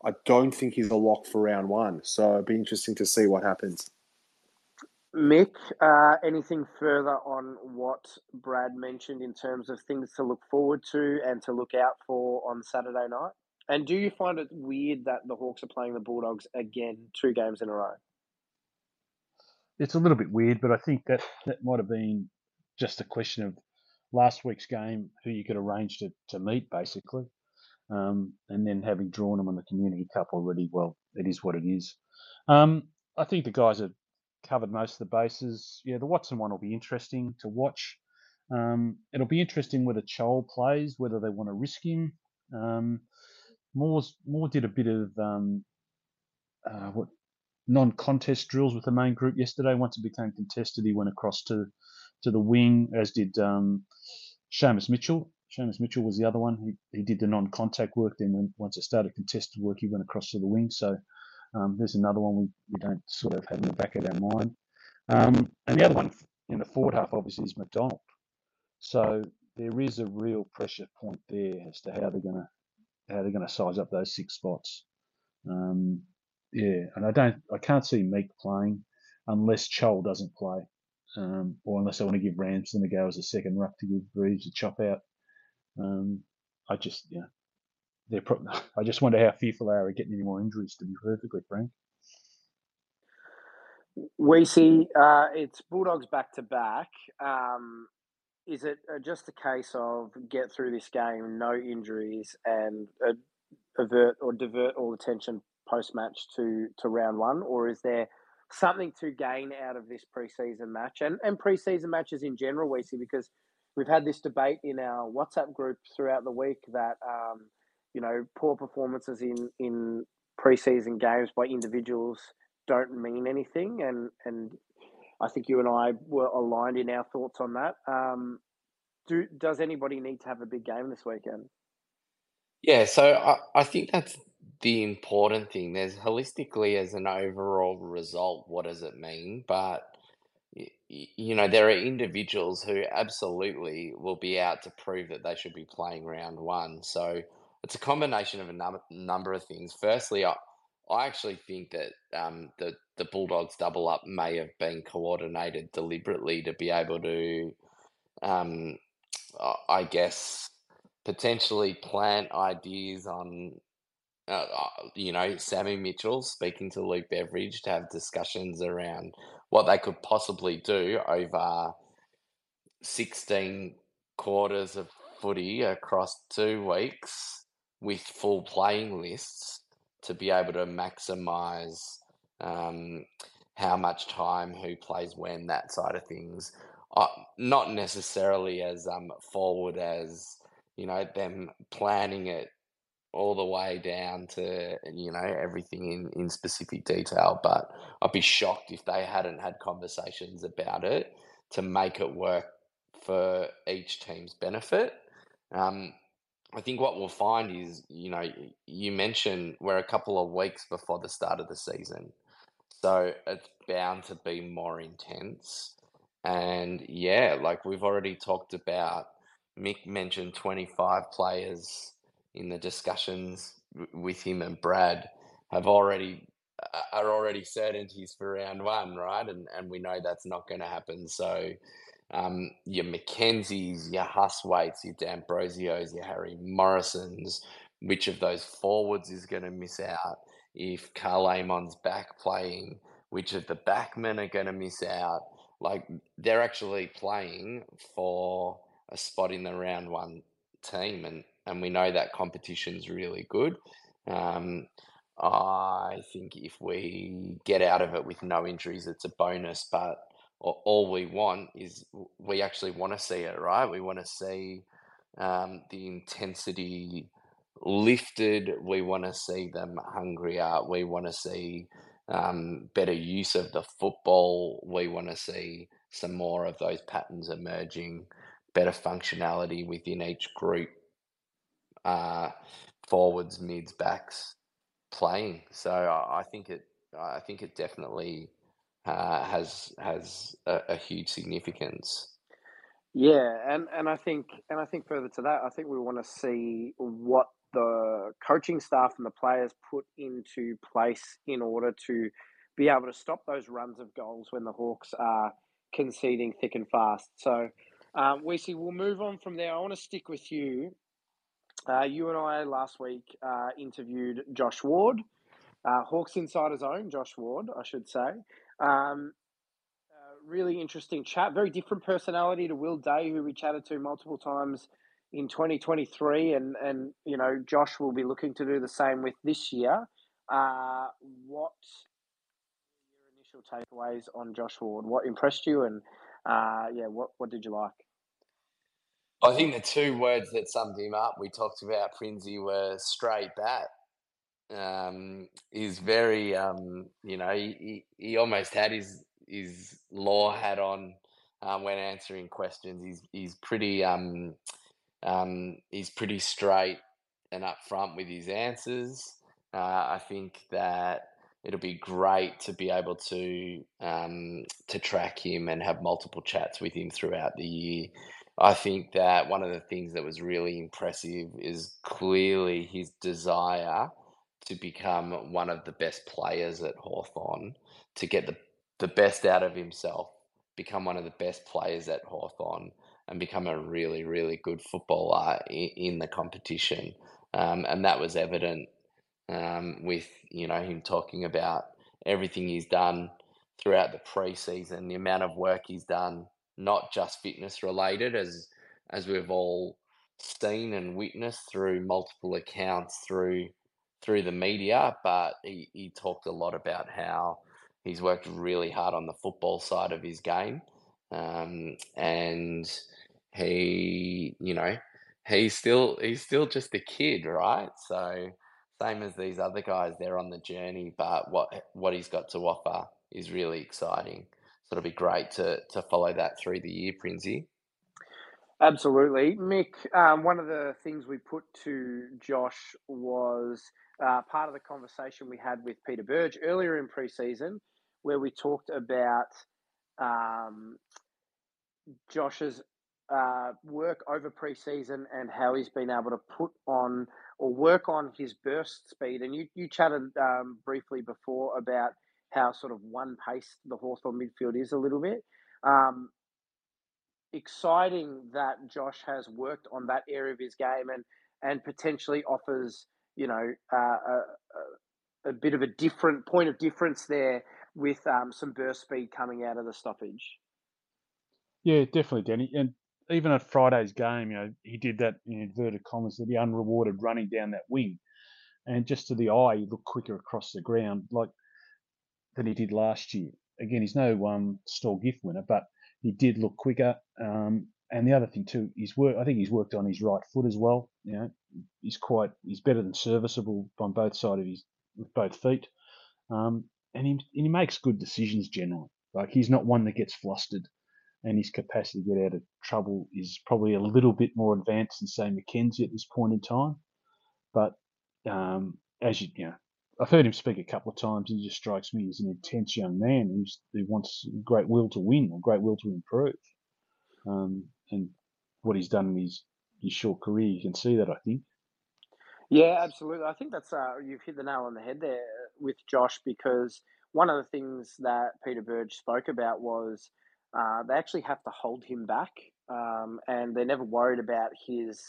I don't think he's a lock for round one. So it'd be interesting to see what happens. Mick, uh, anything further on what Brad mentioned in terms of things to look forward to and to look out for on Saturday night? And do you find it weird that the Hawks are playing the Bulldogs again two games in a row? it's a little bit weird, but I think that that might have been just a question of last week's game, who you could arrange to, to meet, basically. Um, and then having drawn them on the Community Cup already, well, it is what it is. Um, I think the guys have covered most of the bases. Yeah, the Watson one will be interesting to watch. Um, it'll be interesting whether Chol plays, whether they want to risk him. Um, Moore's, Moore did a bit of um, uh, what non-contest drills with the main group yesterday. Once it became contested, he went across to to the wing, as did um, Seamus Mitchell. Seamus Mitchell was the other one. He, he did the non-contact work. Then when, once it started contested work, he went across to the wing. So um, there's another one we, we don't sort of have in the back of our mind. Um, and the other one in the forward half, obviously, is Macdonald. So there is a real pressure point there as to how they're going to how they're going to size up those six spots. Um, yeah, and I don't, I can't see Meek playing unless Chol doesn't play, um, or unless I want to give Ramsden a go as a second ruck to give Reeves a chop out. Um, I just, yeah, they're. Pro- I just wonder how fearful they are of getting any more injuries. To be perfectly frank. We see uh, it's Bulldogs back to back. Um, is it uh, just a case of get through this game, no injuries, and uh, avert or divert all attention post match to to round one, or is there something to gain out of this preseason match and and preseason matches in general? We see because we've had this debate in our WhatsApp group throughout the week that um, you know poor performances in in preseason games by individuals don't mean anything, and and I think you and I were aligned in our thoughts on that. Um, do does anybody need to have a big game this weekend? Yeah, so I, I think that's the important thing. There's holistically as an overall result, what does it mean? But you know, there are individuals who absolutely will be out to prove that they should be playing round one. So it's a combination of a num- number of things. Firstly, I, I actually think that um, the the Bulldogs double up may have been coordinated deliberately to be able to, um, I guess, potentially plant ideas on uh, uh, you know, Sammy Mitchell speaking to Luke Beveridge to have discussions around what they could possibly do over 16 quarters of footy across two weeks with full playing lists to be able to maximize um, how much time, who plays when, that side of things. Uh, not necessarily as um, forward as you know them planning it all the way down to you know everything in in specific detail but i'd be shocked if they hadn't had conversations about it to make it work for each team's benefit. Um, i think what we'll find is you know you mentioned we're a couple of weeks before the start of the season so it's bound to be more intense. And yeah like we've already talked about mick mentioned 25 players in the discussions with him and Brad have already are already certainties for round one, right? And and we know that's not going to happen. So um, your Mackenzies, your Hustwaites, your D'Ambrosios, your Harry Morrisons, which of those forwards is going to miss out? If Karl Amon's back playing, which of the backmen are going to miss out? Like they're actually playing for a spot in the round one team, and and we know that competition's really good. Um, I think if we get out of it with no injuries, it's a bonus. But all we want is we actually want to see it, right? We want to see um, the intensity lifted. We want to see them hungrier. We want to see um, better use of the football. We want to see some more of those patterns emerging, better functionality within each group uh, forwards, mids, backs playing. So I, I think it, I think it definitely uh, has has a, a, huge significance. Yeah, and, and I think and I think further to that, I think we want to see what the coaching staff and the players put into place in order to be able to stop those runs of goals when the Hawks are conceding thick and fast. So um, we see we'll move on from there. I want to stick with you uh, you and I last week uh, interviewed Josh Ward, uh, Hawks Insider's own Josh Ward, I should say. Um, really interesting chat. Very different personality to Will Day, who we chatted to multiple times in 2023, and and you know Josh will be looking to do the same with this year. Uh, what your initial takeaways on Josh Ward? What impressed you, and uh, yeah, what what did you like? I think the two words that summed him up, we talked about Prinzy, were straight bat. Um, he's very, um, you know, he, he almost had his his law hat on um, when answering questions. He's he's pretty um, um, he's pretty straight and upfront with his answers. Uh, I think that it'll be great to be able to um, to track him and have multiple chats with him throughout the year. I think that one of the things that was really impressive is clearly his desire to become one of the best players at Hawthorn, to get the, the best out of himself, become one of the best players at Hawthorn, and become a really, really good footballer in, in the competition. Um, and that was evident um, with you know him talking about everything he's done throughout the preseason, the amount of work he's done, not just fitness related, as as we've all seen and witnessed through multiple accounts through through the media, but he, he talked a lot about how he's worked really hard on the football side of his game. Um, and he, you know, he's still he's still just a kid, right? So same as these other guys, they're on the journey, but what what he's got to offer is really exciting. It'll be great to to follow that through the year, Prinsey. Absolutely, Mick. Um, one of the things we put to Josh was uh, part of the conversation we had with Peter Burge earlier in preseason, where we talked about um, Josh's uh, work over preseason and how he's been able to put on or work on his burst speed. And you, you chatted um, briefly before about how sort of one pace the Hawthorn midfield is a little bit. Um, exciting that Josh has worked on that area of his game and, and potentially offers, you know, uh, a, a, bit of a different point of difference there with um, some burst speed coming out of the stoppage. Yeah, definitely, Danny. And even at Friday's game, you know, he did that in inverted commas, the unrewarded running down that wing. And just to the eye, he looked quicker across the ground like than he did last year. Again, he's no um, Stawell gift winner, but he did look quicker. Um, and the other thing too, he's work. I think he's worked on his right foot as well. You know, he's quite he's better than serviceable on both side of his with both feet. Um, and he and he makes good decisions generally. Like he's not one that gets flustered and his capacity to get out of trouble is probably a little bit more advanced than say Mackenzie at this point in time. But um, as you, you know, I've heard him speak a couple of times. and He just strikes me as an intense young man who's, who wants great will to win or great will to improve. Um, and what he's done in his, his short career, you can see that. I think. Yeah, absolutely. I think that's uh, you've hit the nail on the head there with Josh because one of the things that Peter Burge spoke about was uh, they actually have to hold him back, um, and they're never worried about his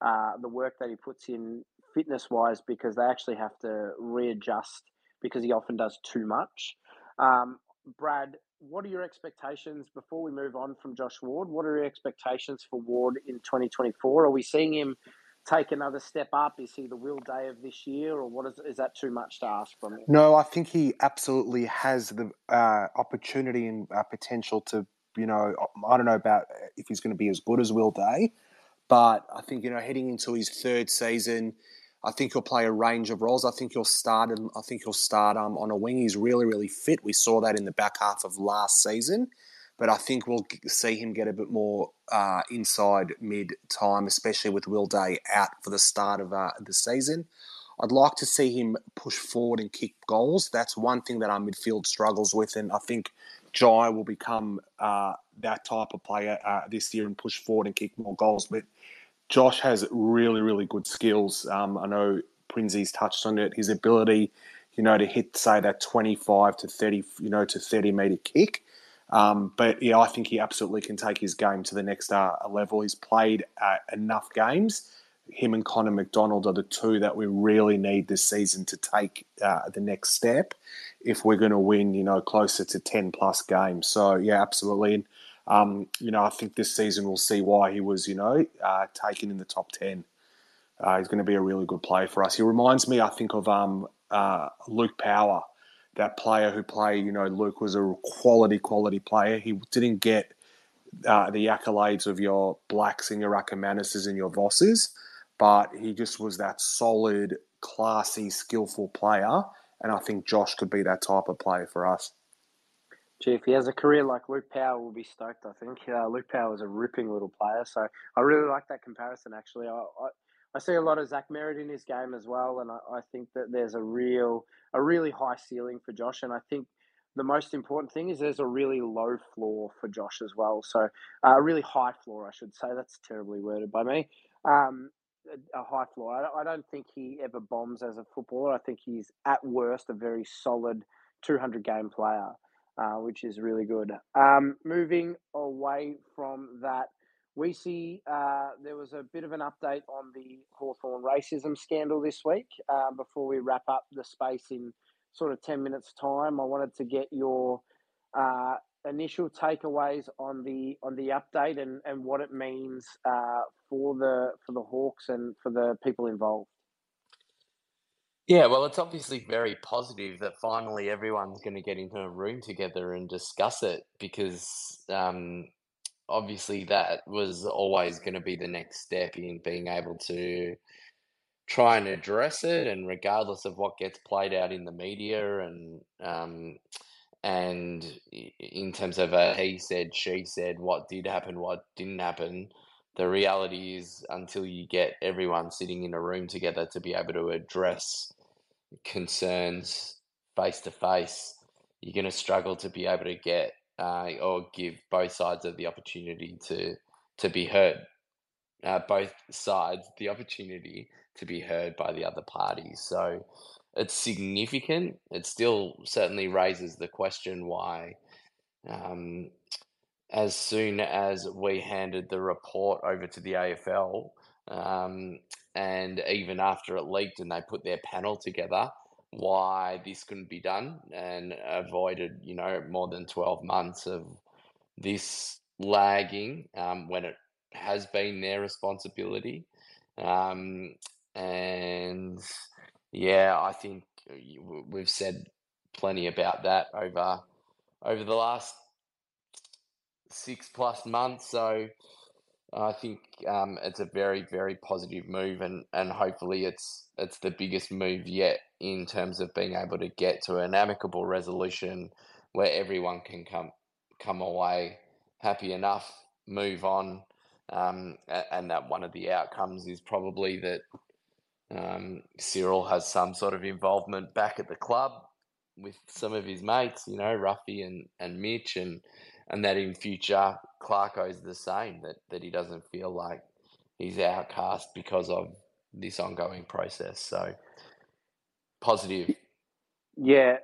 uh, the work that he puts in fitness wise because they actually have to readjust because he often does too much. Um, Brad, what are your expectations before we move on from Josh Ward? What are your expectations for Ward in 2024? Are we seeing him take another step up? Is he the Will Day of this year, or what is is that too much to ask from him? No, I think he absolutely has the uh, opportunity and uh, potential to. You know, I don't know about if he's going to be as good as Will Day, but I think you know heading into his third season. I think he'll play a range of roles. I think he'll start. I think he'll start um, on a wing. He's really, really fit. We saw that in the back half of last season but I think we'll see him get a bit more uh, inside mid time, especially with Will Day out for the start of uh, the season. I'd like to see him push forward and kick goals. That's one thing that our midfield struggles with, and I think Jai will become uh, that type of player uh, this year and push forward and kick more goals. But Josh has really, really good skills. Um, I know Prinzy's touched on it. His ability, you know, to hit say that twenty-five to thirty, you know, to thirty meter kick um, but yeah, I think he absolutely can take his game to the next uh, level. He's played uh, enough games him and Connor Macdonald are the two that we really need this season to take uh, the next step if we're going to win, you know, closer to 10 plus games. So, yeah, absolutely. And, um, you know, I think this season we'll see why he was, you know, uh, taken in the top 10. Uh, he's going to be a really good player for us. He reminds me, I think, of um, uh, Luke Power, that player who played, you know, Luke was a quality, quality player. He didn't get uh, the accolades of your Blacks and your Akermanises and your Vosses but he just was that solid, classy, skillful player. And I think Josh could be that type of player for us. Gee, if he has a career like Luke Power, we'll be stoked. I think uh, Luke Power is a ripping little player, so I really like that comparison. Actually, I, I, I see a lot of Zach Merrett in his game as well, and I, I think that there's a real a really high ceiling for Josh, and I think the most important thing is there's a really low floor for Josh as well. So uh, a really high floor, I should say. That's terribly worded by me. Um, a high floor. I don't think he ever bombs as a footballer. I think he's at worst a very solid 200 game player, uh, which is really good. Um, moving away from that, we see uh, there was a bit of an update on the Hawthorn racism scandal this week. Uh, before we wrap up the space in sort of 10 minutes' time, I wanted to get your uh, initial takeaways on the on the update and, and what it means uh, for the for the Hawks and for the people involved? Yeah, well, it's obviously very positive that finally everyone's going to get into a room together and discuss it because um, obviously that was always going to be the next step in being able to try and address it. And regardless of what gets played out in the media and um, and in terms of a he said, she said, what did happen, what didn't happen, the reality is until you get everyone sitting in a room together to be able to address concerns face to face, you're going to struggle to be able to get uh, or give both sides of the opportunity to to be heard. Uh, both sides the opportunity to be heard by the other parties. So it's significant. It still certainly raises the question why, um, as soon as we handed the report over to the AFL, um, and even after it leaked and they put their panel together, why this couldn't be done and avoided, you know, more than 12 months of this lagging um, when it has been their responsibility. Um, and yeah, I think uh, we've said plenty about that over over the last six plus months. So I think um, it's a very very positive move, and and hopefully it's it's the biggest move yet in terms of being able to get to an amicable resolution where everyone can come come away happy enough, move on, um, and that one of the outcomes is probably that um, Cyril has some sort of involvement back at the club with some of his mates, you know, Ruffy and, and Mitch, and and that in future Clarko is the same that that he doesn't feel like he's outcast because of this ongoing process. So positive. Yeah,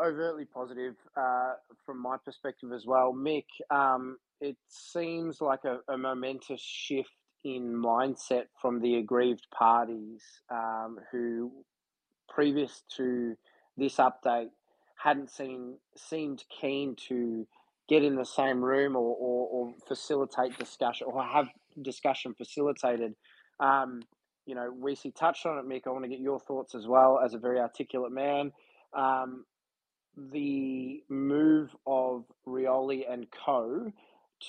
overtly positive uh, from my perspective as well. Mick, um, it seems like a, a momentous shift in mindset from the aggrieved parties um, who, previous to this update, hadn't seen seemed keen to get in the same room or, or, or facilitate discussion or have discussion facilitated. Um, you know, Weissy touched on it, Mick. I want to get your thoughts as well as a very articulate man. Um, the move of Rioli and co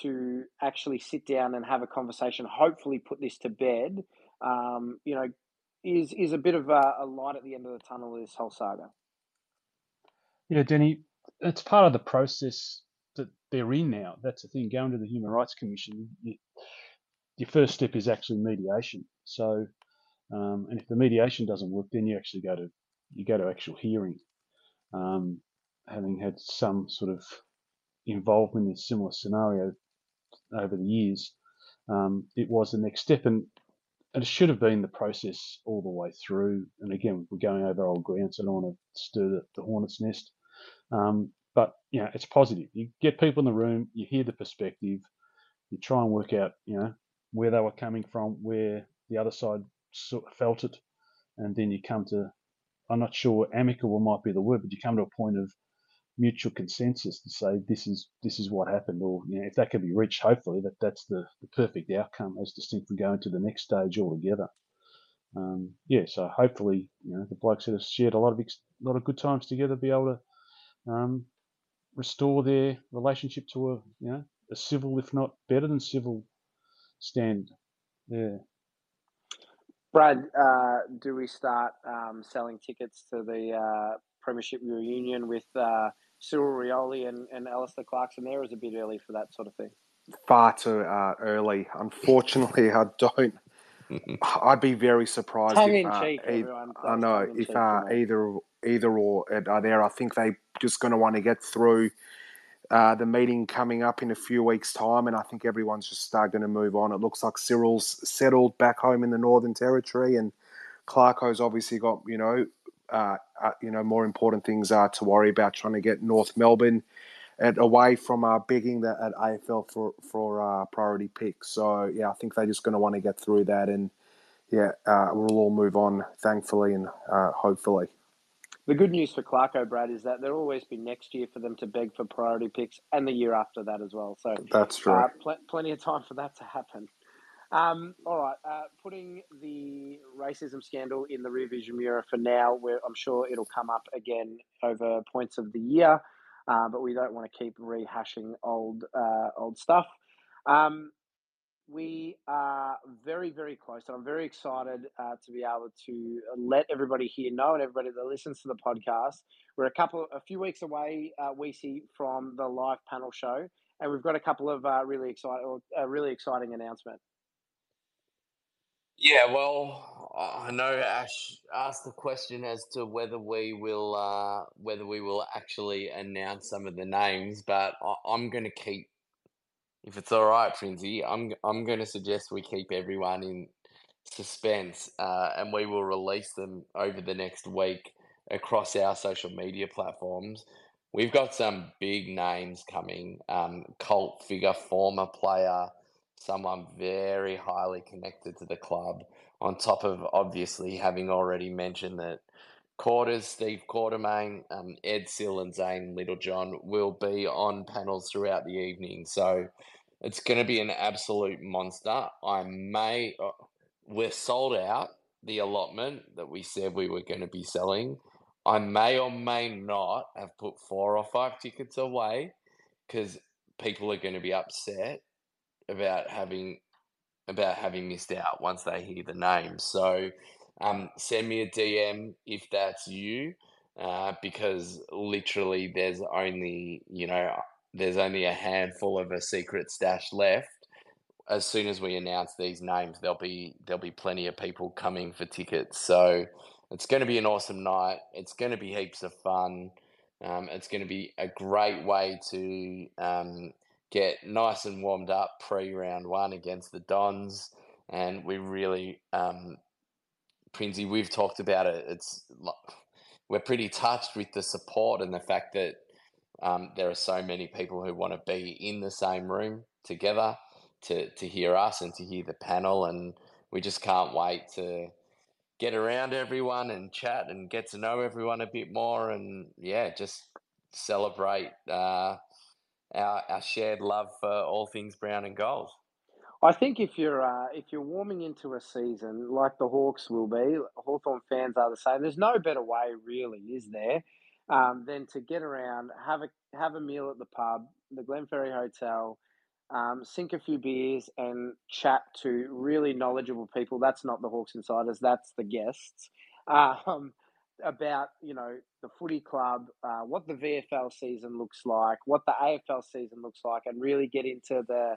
to actually sit down and have a conversation, hopefully put this to bed, um, you know, is is a bit of a, a, light at the end of the tunnel of this whole saga. Yeah, Denny, it's part of the process they're in now. That's the thing. Going to the Human Rights Commission, you, your first step is actually mediation. So, um, and if the mediation doesn't work, then you actually go to you go to actual hearing. Um, having had some sort of involvement in similar scenario over the years, um, it was the next step. And, and it should have been the process all the way through. And again, we're going over old ground, so I don't want to stir the, the hornet's nest. Um, but you know, it's positive. You get people in the room, you hear the perspective, you try and work out, you know, where they were coming from, where the other side felt it, and then you come to, I'm not sure amicable might be the word, but you come to a point of mutual consensus to say this is this is what happened, or you know, if that can be reached, hopefully that that's the, the perfect outcome as distinct from going to the next stage altogether. Um, yeah, so hopefully you know the blokes that have shared a lot of ex- lot of good times together be able to um, restore their relationship to a you know a civil, if not better than civil, stand. Yeah. Brad, uh, do we start um, selling tickets to the uh, Premiership reunion with uh, Cyril Rioli and, and Alastair Clarkson there? Or a bit early for that sort of thing? Far too uh, early. Unfortunately, I don't. I'd be very surprised. Tongue if, in uh, cheek, e- everyone. I does know if cheek, uh, you know. either either or are there. I think they're just going to want to get through uh, the meeting coming up in a few weeks' time, and I think everyone's just going to move on. It looks like Cyril's settled back home in the Northern Territory, and Clarko's obviously got you know uh, uh, you know more important things uh, to worry about, trying to get North Melbourne at, away from uh, begging the, at AFL for for uh, priority picks. So yeah, I think they're just going to want to get through that, and yeah, uh, we'll all move on, thankfully and hopefully. The good news for Clarko, Brad, is that there'll always be next year for them to beg for priority picks and the year after that as well. So That's true. uh, pl- plenty of time for that to happen. Um, all right, uh, putting the racism scandal in the rear vision mirror for now, where I'm sure it'll come up again over points of the year, uh, but we don't want to keep rehashing old uh, old stuff. Um, we are very, very close, and I'm very excited uh, to be able to let everybody here know and everybody that listens to the podcast. We're a couple, a few weeks away, uh, we see from the live panel show, and we've got a couple of uh, really exciting, a really exciting announcement. Yeah, well, I know Ash asked the question as to whether we will uh, whether we will actually announce some of the names, but I, I'm going to keep, if it's all right, Prinsy, I'm I'm going to suggest we keep everyone in suspense, uh, and we will release them over the next week across our social media platforms. We've got some big names coming, um, cult figure, former player someone very highly connected to the club, on top of obviously having already mentioned that Quarters, Steve Quartermain, um, Ed Sill, and Zane Littlejohn will be on panels throughout the evening. So it's going to be an absolute monster. I may, uh, we're sold out the allotment that we said we were going to be selling. I may or may not have put four or five tickets away because people are going to be upset about having about having missed out once they hear the name. So um, send me a DM if that's you, uh, because literally there's only you know there's only a handful of a secret stash left. As soon as we announce these names, there'll be there'll be plenty of people coming for tickets. So it's going to be an awesome night. It's going to be heaps of fun. Um, it's going to be a great way to um, get nice and warmed up pre round one against the Dons. And we really, um, Prinsy, we've talked about it. It's we're pretty touched with the support and the fact that um, there are so many people who want to be in the same room together to to hear us and to hear the panel. And we just can't wait to get around everyone and chat and get to know everyone a bit more. And yeah, just celebrate. Uh, our, our shared love for all things brown and gold. I think if you're uh, if you're warming into a season like the Hawks will be, Hawthorn fans are the same. There's no better way, really, is there, um, than to get around, have a have a meal at the pub, the Glenferrie Hotel, um, sink a few beers, and chat to really knowledgeable people. That's not the Hawks insiders. That's the guests. Um, about you know the footy club, uh, what the VFL season looks like, what the AFL season looks like, and really get into the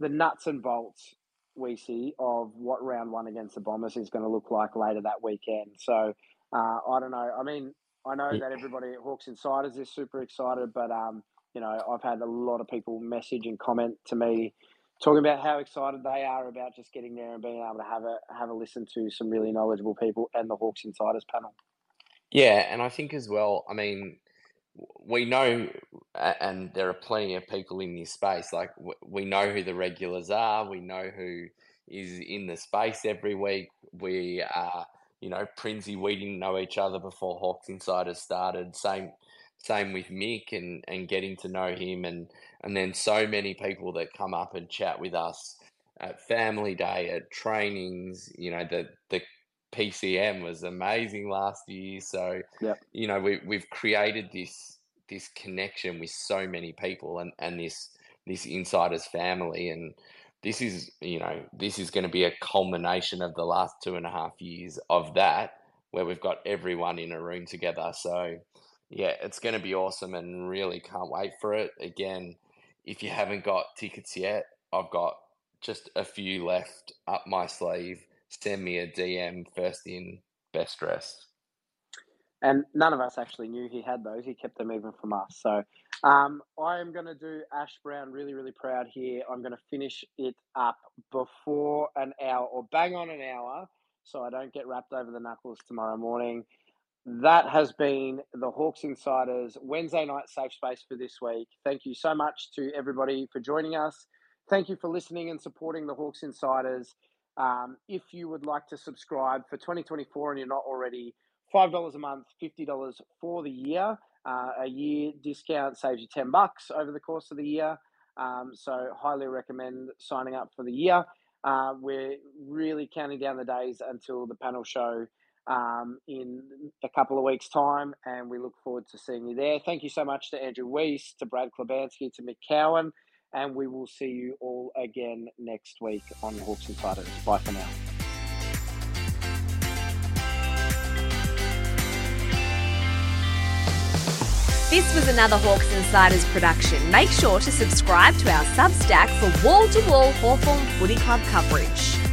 the nuts and bolts we see of what round one against the Bombers is going to look like later that weekend. So uh, I don't know. I mean, I know that everybody at Hawks Insiders is super excited, but um, you know, I've had a lot of people message and comment to me talking about how excited they are about just getting there and being able to have a have a listen to some really knowledgeable people and the Hawks Insiders panel. Yeah, and I think as well, I mean, we know, and there are plenty of people in this space, like we know who the regulars are, we know who is in the space every week. We are, you know, Prinsey, we didn't know each other before Hawks Insiders started. Same same with Mick and, and getting to know him and and then so many people that come up and chat with us at family day, at trainings, you know, the the PCM was amazing last year. So Yep. you know, we we've created this this connection with so many people and, and this this insiders family and this is you know this is going to be a culmination of the last two and a half years of that where we've got everyone in a room together so yeah it's going to be awesome and really can't wait for it again if you haven't got tickets yet i've got just a few left up my sleeve send me a dm first in best dressed and none of us actually knew he had those. He kept them even from us. So um, I am going to do Ash Brown really, really proud here. I'm going to finish it up before an hour or bang on an hour so I don't get wrapped over the knuckles tomorrow morning. That has been the Hawks Insiders Wednesday night safe space for this week. Thank you so much to everybody for joining us. Thank you for listening and supporting the Hawks Insiders. Um, if you would like to subscribe for 2024 and you're not already, $5 a month, $50 for the year. Uh, a year discount saves you 10 bucks over the course of the year. Um, so, highly recommend signing up for the year. Uh, we're really counting down the days until the panel show um, in a couple of weeks' time, and we look forward to seeing you there. Thank you so much to Andrew Weiss, to Brad Klibansky, to Mick Cowan, and we will see you all again next week on Hawks Insiders. Bye for now. This was another Hawks Insiders production. Make sure to subscribe to our Substack for wall to wall Hawthorn Footy Club coverage.